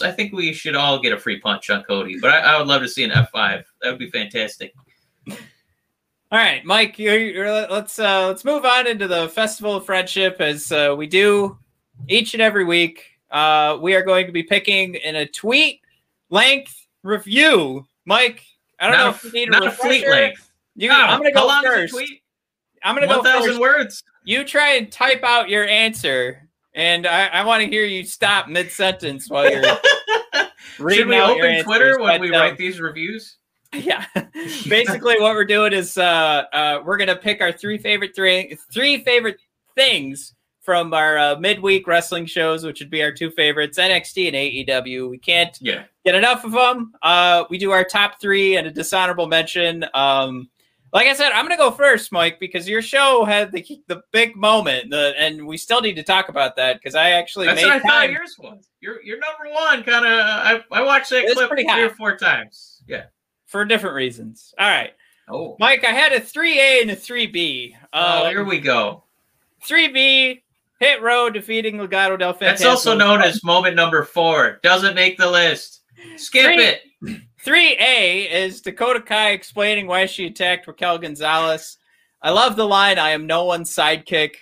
Speaker 1: I think we should all get a free punch on Cody, but I, I would love to see an F5. That would be fantastic.
Speaker 2: All right, Mike, you're, you're, let's uh, let's move on into the Festival of Friendship as uh, we do each and every week. Uh, we are going to be picking in a tweet length review. Mike, I don't
Speaker 1: not
Speaker 2: know
Speaker 1: if you need a, a fleet length.
Speaker 2: You, I'm going to go first. I'm going to go
Speaker 1: 1,000 words.
Speaker 2: You try and type out your answer, and I, I want to hear you stop mid sentence while you're. (laughs)
Speaker 1: Should we open Twitter when we write these reviews? (laughs)
Speaker 2: Yeah. Basically, what we're doing is uh, uh, we're gonna pick our three favorite three three favorite things from our uh, midweek wrestling shows, which would be our two favorites, NXT and AEW. We can't
Speaker 1: Yeah.
Speaker 2: get enough of them. Uh, we do our top three and a dishonorable mention. Um, like I said, I'm going to go first, Mike, because your show had the the big moment, the, and we still need to talk about that because I actually
Speaker 1: That's
Speaker 2: made
Speaker 1: what I thought yours was. Your your number one kind of. I, I watched that
Speaker 2: It's
Speaker 1: clip three
Speaker 2: hot.
Speaker 1: or four times. Yeah.
Speaker 2: For different reasons. All right,
Speaker 1: Oh.
Speaker 2: Mike, I had a 3A and a 3B.
Speaker 1: oh,
Speaker 2: Um,
Speaker 1: here we go.
Speaker 2: 3B, Hit Row defeating Legado del Fantasma.
Speaker 1: That's also known as moment number four. Doesn't make the list. Skip
Speaker 2: Three-
Speaker 1: it.
Speaker 2: 3A is Dakota Kai explaining why she attacked Raquel Gonzalez. I love the line, I am no one's sidekick.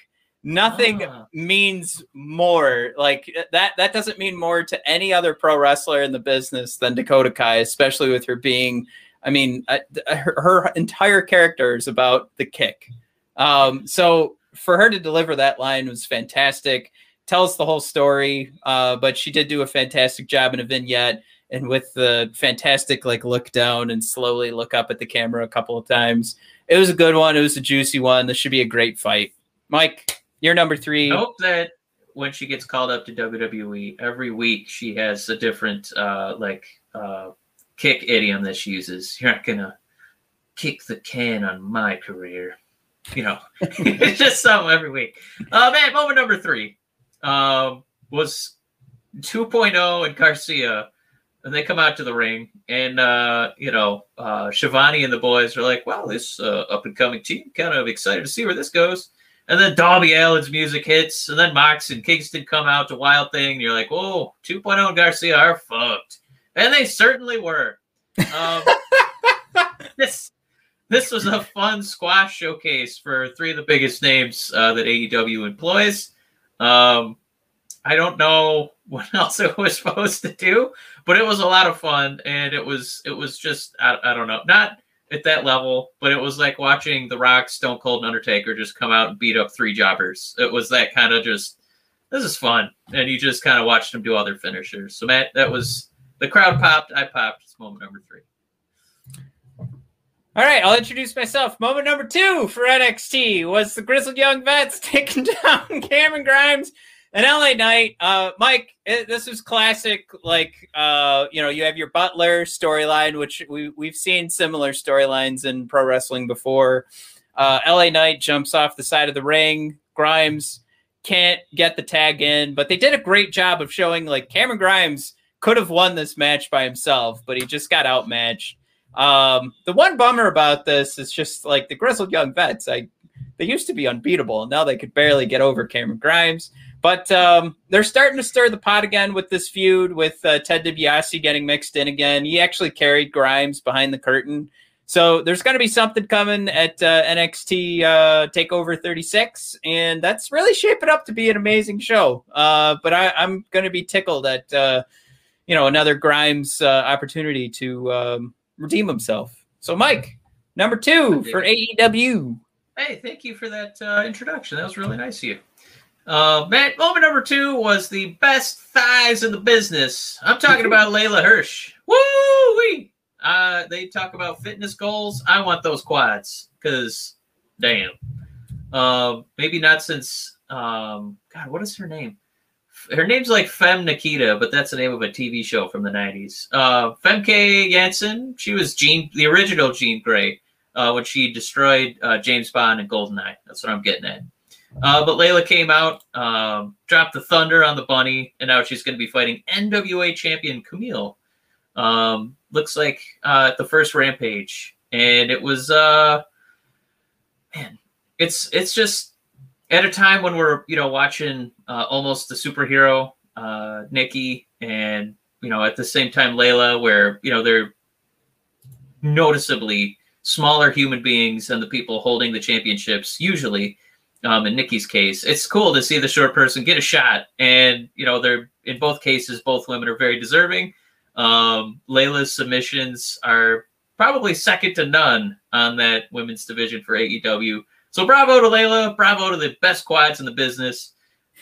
Speaker 2: Nothing
Speaker 1: Ah.
Speaker 2: means more. Like that that doesn't mean more to any other pro wrestler in the business than Dakota Kai, especially with her being I mean, uh, her, her entire character is about the kick. Um, so for her to deliver that line was fantastic. Tells the whole story, uh, but she did do a fantastic job in a vignette and with the fantastic like look down and slowly look up at the camera a couple of times. It was a good one. It was a juicy one. This should be a great fight. Mike, you're number three.
Speaker 1: I hope that when she gets called up to WWE every week, she has a different uh, like uh, kick idiom that she uses. You're not gonna kick the can on my career. You know, (laughs) it's just something every week. Uh, man, moment number three um, was 2.0 and Garcia. And they come out to the ring, and uh, you know, uh, Schiavone and the boys are like, "Wow, this uh, up and coming team, kind of excited to see where this goes." And then Darby Allin's music hits, and then Mox and Kingston come out to Wild Thing. And you're like, whoa, 2.0 and Garcia are fucked. And they certainly were. Um, (laughs) this this was a fun squash showcase for three of the biggest names uh, that AEW employs. Um, I don't know (laughs) what else it was supposed to do, but it was a lot of fun, and it was it was just I, I don't know, not at that level, but it was like watching The Rock, Stone Cold, and Undertaker just come out and beat up three jobbers. It was that kind of just this is fun, and you just kind of watched them do all their finishers. So Matt, that was the crowd popped, I popped. It's moment number three.
Speaker 2: All right, I'll introduce myself. Moment number two for NXT was the Grizzled Young Vets (laughs) taking down Cameron Grimes and LA Knight. Uh, Mike, it, this is classic. Like, uh, you know, you have your Butler storyline, which we we've seen similar storylines in pro wrestling before. Uh, LA Knight jumps off the side of the ring. Grimes can't get the tag in, but they did a great job of showing like Cameron Grimes could have won this match by himself, but he just got outmatched. Um, the one bummer about this is just like the grizzled young vets. I they used to be unbeatable, and now they could barely get over Cameron Grimes. But um, they're starting to stir the pot again with this feud with uh, Ted DiBiase getting mixed in again. He actually carried Grimes behind the curtain, so there's going to be something coming at uh, NXT uh, Takeover 36, and that's really shaping up to be an amazing show. Uh, but I, I'm going to be tickled at uh, you know another Grimes uh, opportunity to. Um, redeem himself. So, Mike, number two for AEW.
Speaker 1: Hey, thank you for that uh, introduction. That was really nice of you. Uh, Matt, moment number two was the best thighs in the business. I'm talking about (laughs) Leyla Hirsch. Woo wee! Uh, they talk about fitness goals. I want those quads because, damn. Um, maybe not since um, God. What is her name? Her name's like Fem Nikita, but that's the name of a TV show from the '90s. Uh, Famke Janssen. She was Jean, the original Jean Grey uh, when she destroyed uh, James Bond and Goldeneye. That's what I'm getting at. Uh, but Leyla came out, um, dropped the thunder on the bunny, and now she's going to be fighting NWA champion Kamille. Um, looks like uh, at the first Rampage, and it was uh, man, it's it's just at a time when we're you know watching uh, almost the superhero uh, Nikki, and you know at the same time Leyla, where you know they're noticeably smaller human beings than the people holding the championships usually um, in nikki's case it's cool to see the short person get a shot and you know they're in both cases both women are very deserving um, leyla's submissions are probably second to none on that women's division for aew so bravo to leyla bravo to the best quads in the business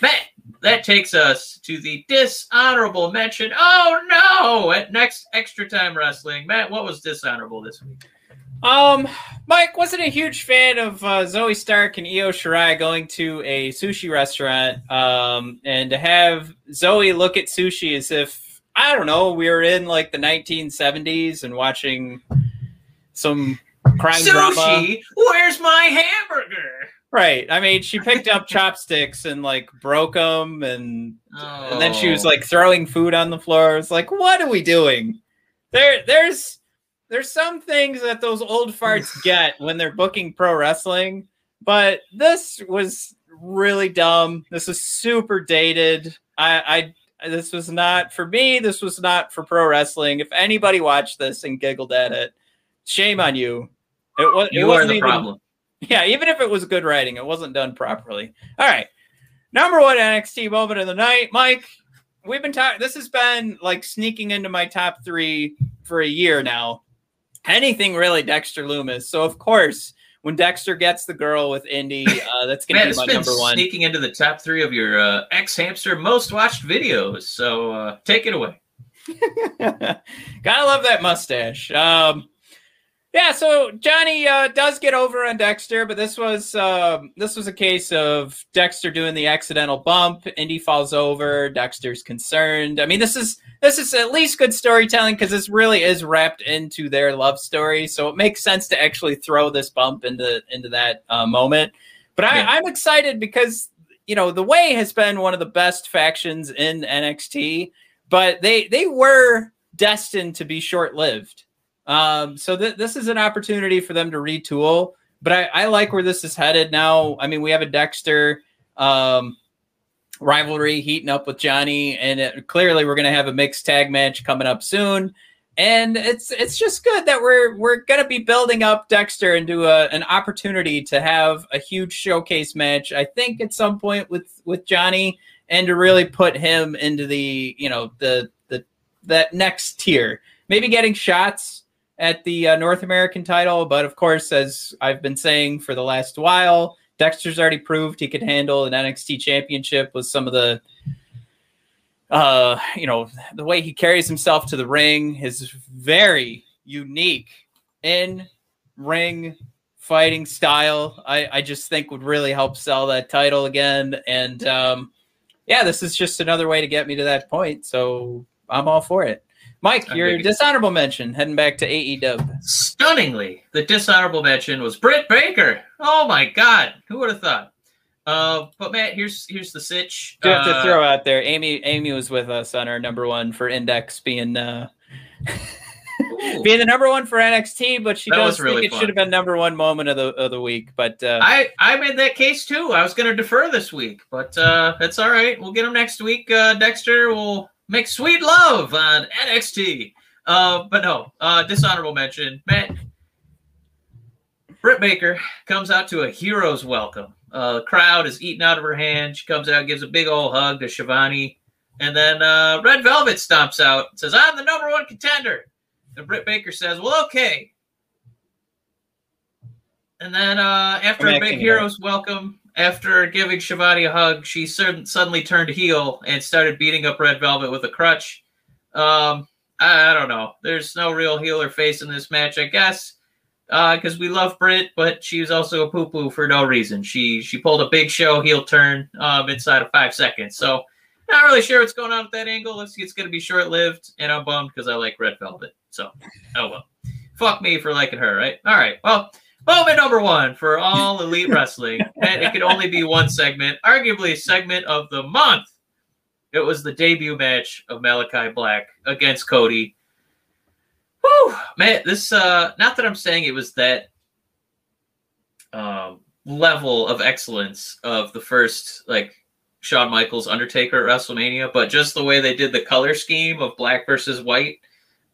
Speaker 1: Matt, that takes us to the dishonorable mention. Oh no! At next extra time wrestling, Matt, what was dishonorable this week?
Speaker 2: Um, Mike wasn't a huge fan of uh, Zoey Stark and Io Shirai going to a sushi restaurant, um, and to have Zoe look at sushi as if I don't know we were in like the 1970s and watching some crime
Speaker 1: Sushi,
Speaker 2: drama.
Speaker 1: where's my hamburger?
Speaker 2: Right. I mean, she picked up (laughs) chopsticks and like broke them, and and then she was
Speaker 1: Oh.
Speaker 2: like throwing food on the floor. It's like, what are we doing? There, there's there's some things that those old farts (laughs) get when they're booking pro wrestling, but this was really dumb. This was super dated. I, I this was not for me. This was not for pro wrestling. If anybody watched this and giggled at it, shame on you. It was. it
Speaker 1: you are
Speaker 2: wasn't
Speaker 1: the
Speaker 2: even-
Speaker 1: problem.
Speaker 2: yeah, even if it was good writing, it wasn't done properly. All right. Number one NXT moment of the night. Mike, we've been talking, this has been like sneaking into my top three for a year now. Anything really Dexter Lumis. So, of course, when Dexter gets the girl with Indi, uh, that's going
Speaker 1: Man,
Speaker 2: to be my number one.
Speaker 1: sneaking into the top three of your uh, xHamster most watched videos. So uh, take it away. (laughs)
Speaker 2: Gotta love that mustache. Um, yeah, so Johnny uh, does get over on Dexter, but this was um, this was a case of Dexter doing the accidental bump. Indi falls over. Dexter's concerned. I mean, this is this is at least good storytelling because this really is wrapped into their love story. So it makes sense to actually throw this bump into into that uh, moment. But I,
Speaker 1: Yeah.
Speaker 2: I'm excited because you know the Way has been one of the best factions in NXT but they they were destined to be short lived. Um, so th- this is an opportunity for them to retool. But I, I like where this is headed now. I mean, we have a Dexter um, rivalry heating up with Johnny, and it, clearly we're going to have a mixed tag match coming up soon. And it's it's just good that we're we're going to be building up Dexter into a, an opportunity to have a huge showcase match. I think at some point with with Johnny and to really put him into the you know the the that next tier maybe getting shots at the uh, north american title but of course as i've been saying for the last while dexter's already proved he could handle an nxt championship with some of the uh you know the way he carries himself to the ring his very unique in ring fighting style i i just think would really help sell that title again and um yeah, this is just another way to get me to that point. So I'm all for it. Mike, your dishonorable mention heading back to AEW.
Speaker 1: Stunningly, the dishonorable mention was Britt Baker. Oh my God, who would have thought? Uh, but Matt, here's here's the sitch.
Speaker 2: Do have to
Speaker 1: Uh,
Speaker 2: throw out there. Amy Amy was with us on our number one for Index being uh being the number one for NXT, but she
Speaker 1: That
Speaker 2: does
Speaker 1: was
Speaker 2: think it
Speaker 1: fun.
Speaker 2: should have been number one moment of the of the week. But uh
Speaker 1: I I made that case too. I was going to defer this week, but uh, that's all right. We'll get them next week. Uh, Dexter will make sweet love on NXT. Uh, but no, uh, dishonorable mention. Matt Britt Baker comes out to a hero's welcome. Uh, the crowd is eating out of her hand. She comes out, gives a big old hug to Schiavone, and then uh, Red Velvet stomps out and says, "I'm the number one contender." And Britt Baker says, "Well, okay." And then uh, after
Speaker 2: I'm
Speaker 1: a big hero's welcome, after giving Schiavone a hug, she sud- suddenly turned heel and started beating up Red Velvet with a crutch. Um, I, I don't know. There's no real heel or face in this match, I guess, because we love Britt, but she was also a poo poo for no reason. She she pulled a big show heel turn um, inside of five seconds. So not really sure what's going on with that angle. Like it's going to be short lived, and I'm bummed because I like Red Velvet. So oh well. Fuck me for liking her, right? All right. Well, moment number one for all (laughs) elite wrestling, and it could only be one segment, arguably segment of the month. It was the debut match of Malachi Black against Cody. Whew, man, this uh not that I'm saying it was that um level of excellence of the first like Shawn Michaels Undertaker at WrestleMania, but just the way they did the color scheme of black versus white,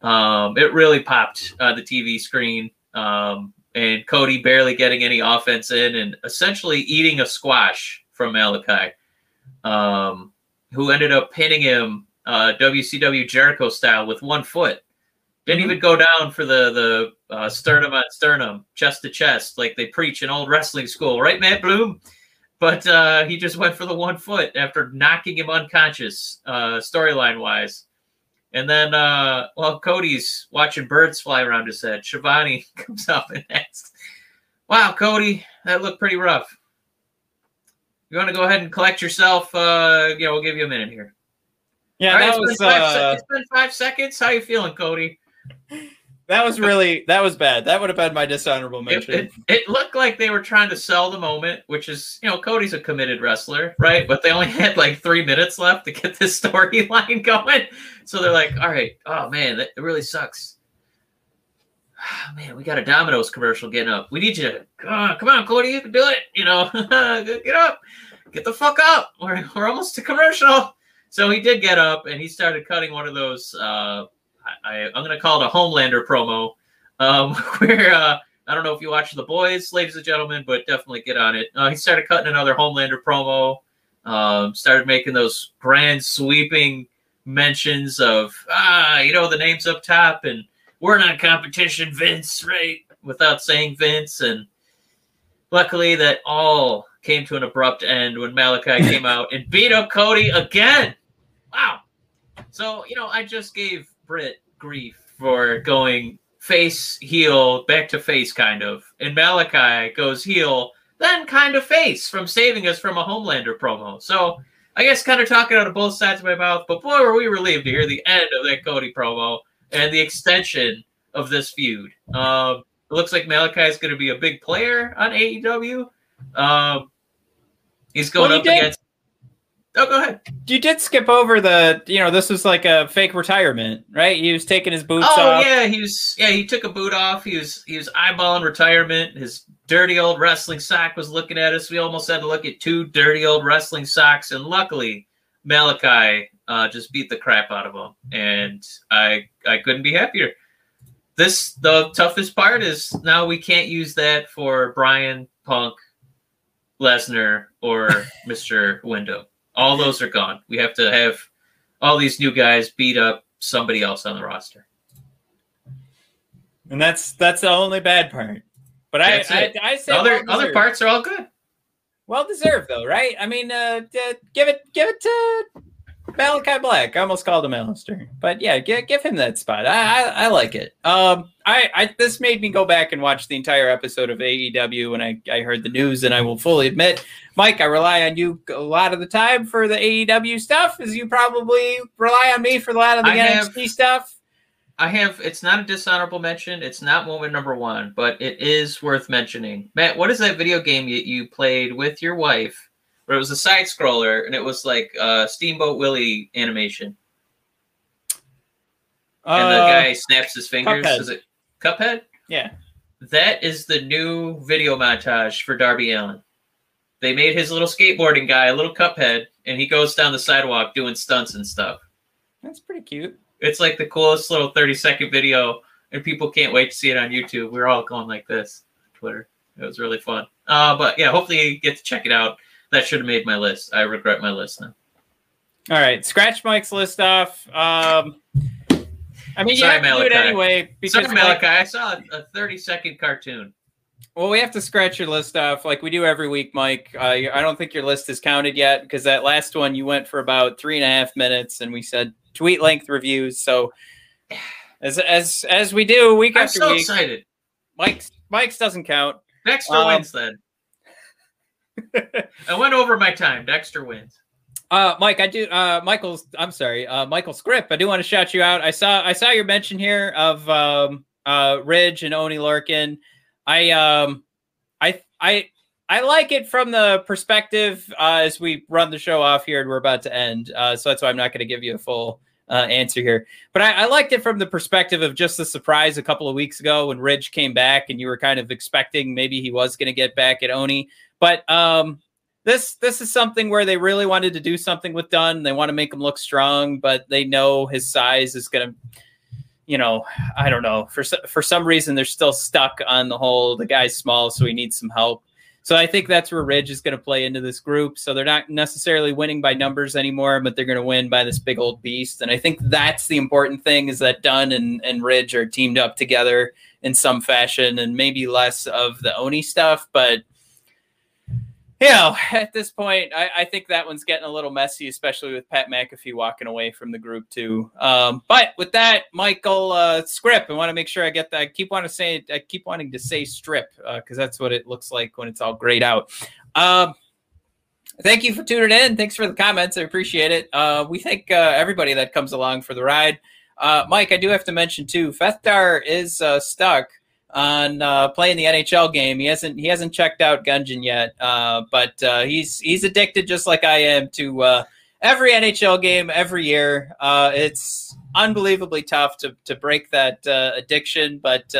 Speaker 1: um, it really popped on the TV screen. Um, and Cody barely getting any offense in and essentially eating a squash from Malachi, um, who ended up pinning him uh, WCW Jericho style with one foot. Didn't
Speaker 2: Mhm.
Speaker 1: even go down for the the uh, sternum on sternum, chest to chest, like they preach in old wrestling school, right, Matt Bloom? But uh, he just went for the one foot after knocking him unconscious, uh, storyline wise. And then uh while Cody's watching birds fly around his head, Schiavone (laughs) comes up and asks, Wow, Cody, that looked pretty rough. You want to go ahead and collect yourself? Uh, yeah, we'll give you a minute here.
Speaker 2: Yeah,
Speaker 1: All right,
Speaker 2: that
Speaker 1: it's
Speaker 2: was
Speaker 1: been five se-
Speaker 2: uh,
Speaker 1: it's been five seconds. How you feeling, Cody? (laughs)
Speaker 2: that was really that was bad. That would have been my dishonorable mention.
Speaker 1: it, it looked like they were trying to sell the moment, which is, you know, Cody's a committed wrestler, right? But they only (laughs) had like three minutes left to get this (laughs) storyline going. So they're like, all right, oh man, that it really sucks. (sighs) Man, we got a Domino's commercial getting up. We need you to come on, come on, Cody, you can do it. You know, (laughs) get up, get the fuck up. We're, we're almost to commercial. So he did get up and he started cutting one of those. Uh, I, I'm going to call it a Homelander promo, um, (laughs) where uh, I don't know if you watch The Boys, ladies and gentlemen, but definitely get on it. Uh, he started cutting another Homelander promo. Um, started making those grand sweeping mentions of ah, you know, the names up top and we're not competition, Vince, right? Without saying Vince, and luckily that all came to an abrupt end when Malachi (laughs) came out and beat up Cody again. Wow. So you know, I just gave Britt grief for going face heel back to face kind of, and Malachi goes heel then kind of face from saving us from a Homelander promo. So I guess kind of talking out of both sides of my mouth, but boy, were we relieved to hear the end of that Cody promo and the extension of this feud. Um, it looks like Malachi is going to be a big player on AEW. Um, he's going
Speaker 2: Well, he
Speaker 1: up
Speaker 2: did-
Speaker 1: against. Oh, go ahead.
Speaker 2: you did skip over the you know this was like a fake retirement, right? He was taking his boots off.
Speaker 1: Oh
Speaker 2: off.
Speaker 1: yeah, he was. Yeah, he took a boot off. He was. He was eyeballing retirement. His dirty old wrestling sock was looking at us. We almost had to look at two dirty old wrestling socks, and luckily Malachi uh, just beat the crap out of him, and I I couldn't be happier. This the toughest part is now we can't use that for Bryan Punk, Lesnar, or (laughs) Mister Window. All those are gone. We have to have all these new guys beat up somebody else on the roster.
Speaker 2: and that's that's the only bad part. But I, I. I say
Speaker 1: other
Speaker 2: well
Speaker 1: other parts are all good.
Speaker 2: well deserved though, right? I mean, uh, give it give it to Malachi Black. I almost called him Aleister, but yeah, give, give him that spot. I, I I like it. Um, I, I this made me go back and watch the entire episode of AEW when I I heard the news, and I will fully admit, Mike, I rely on you a lot of the time for the AEW stuff, as you probably rely on me for a lot of the
Speaker 1: I have-
Speaker 2: NXT stuff.
Speaker 1: I have it's not a dishonorable mention. It's not moment number one, but it is worth mentioning. Matt, what is that video game you, you played with your wife where it was a side scroller and it was like uh, Steamboat Willie animation and the
Speaker 2: Uh,
Speaker 1: guy snaps his fingers?
Speaker 2: Cuphead.
Speaker 1: Is it Cuphead?
Speaker 2: yeah.
Speaker 1: That is the new video montage for Darby Allin. They made his little skateboarding guy a little Cuphead, and he goes down the sidewalk doing stunts and stuff.
Speaker 2: That's pretty cute.
Speaker 1: It's like the coolest little 30 second video, and people can't wait to see it on YouTube. We're all going like this. On Twitter. It was really fun. Uh, but yeah, hopefully you get to check it out. That should have made my list. I regret my list now.
Speaker 2: All right, scratch Mike's list off. Um, I mean, you
Speaker 1: Sorry,
Speaker 2: have to do it anyway because
Speaker 1: Sorry, Malachi. I saw a 30 second cartoon.
Speaker 2: well, we have to scratch your list off like we do every week, Mike. Uh, I don't think your list is counted yet because that last one you went for about three and a half minutes, and we said tweet length reviews. So, as as as we do week
Speaker 1: I'm
Speaker 2: after
Speaker 1: so
Speaker 2: week,
Speaker 1: excited.
Speaker 2: Mike's Mike's doesn't count.
Speaker 1: Dexter
Speaker 2: Um,
Speaker 1: wins then. I went over my time. Dexter wins.
Speaker 2: Uh, Mike, I do. Uh, Michael's. I'm sorry, uh, Michael Script. I do want to shout you out. I saw. I saw your mention here of um, uh, Ridge and Oney Lorcan. I um, I I I like it from the perspective uh, as we run the show off here and we're about to end. Uh, so that's why I'm not going to give you a full uh, answer here. But I, I liked it from the perspective of just the surprise a couple of weeks ago when Ridge came back and you were kind of expecting maybe he was going to get back at Oney. But um, this this is something where they really wanted to do something with Dunne. They want to make him look strong, but they know his size is going to, you know, I don't know. For for some reason, they're still stuck on the whole the guy's small, so he needs some help. So I think that's where Ridge is going to play into this group. So they're not necessarily winning by numbers anymore, but they're going to win by this big old beast. And I think that's the important thing is that Dunne and, and Ridge are teamed up together in some fashion and maybe less of the Oney stuff, but (laughs) you know, at this point, I, I, think that one's getting a little messy, especially with Pat McAfee walking away from the group too. Um, but with that, Michael uh, Script, I want to make sure I get that. I keep wanting to say, I keep wanting to say strip because uh, that's what it looks like when it's all grayed out. Um, thank you for tuning in. Thanks for the comments. I appreciate it. Uh, we thank uh, everybody that comes along for the ride. Uh, Mike, I do have to mention too, Fethtar is uh, stuck on uh, playing the NHL game. He hasn't he hasn't checked out Gungeon yet, uh, but uh, he's he's addicted just like I am to uh, every NHL game every year. Uh, it's unbelievably tough to to break that uh, addiction, but.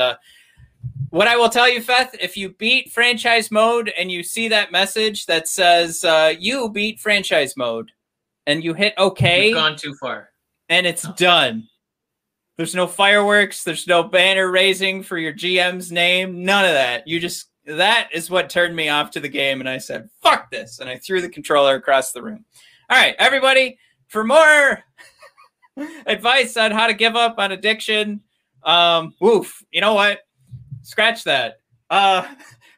Speaker 2: what I will tell you, Feth, if you beat franchise mode and you see that message that says you beat franchise mode, and you hit OK,
Speaker 1: You've gone too far,
Speaker 2: and it's done there's no fireworks. There's no banner raising for your GM's name. None of that. You just that is what turned me off to the game, and I said, "Fuck this!" and I threw the controller across the room. All right, everybody, for more (laughs) advice on how to give up on addiction, um, woof. You know what? Scratch that. Uh,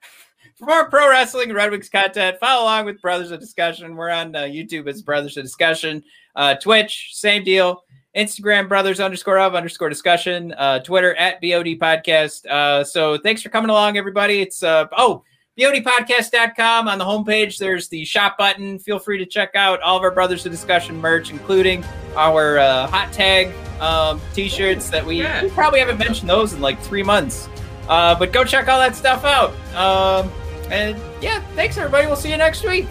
Speaker 2: (laughs) for more pro wrestling Red Wings content, follow along with Brothers of Discussion. We're on uh, YouTube as Brothers of Discussion, uh, Twitch, same deal. Instagram brothers underscore of underscore discussion, uh, Twitter at BOD podcast. Uh, so thanks for coming along, everybody. It's uh, oh, BODpodcast.com. On the homepage, there's the shop button. Feel free to check out all of our Brothers of Discussion merch, including our uh, hot tag um, t shirts that we, yeah. we, probably haven't mentioned those in like three months. Uh, but go check all that stuff out. Um, and yeah, thanks, everybody. We'll see you next week.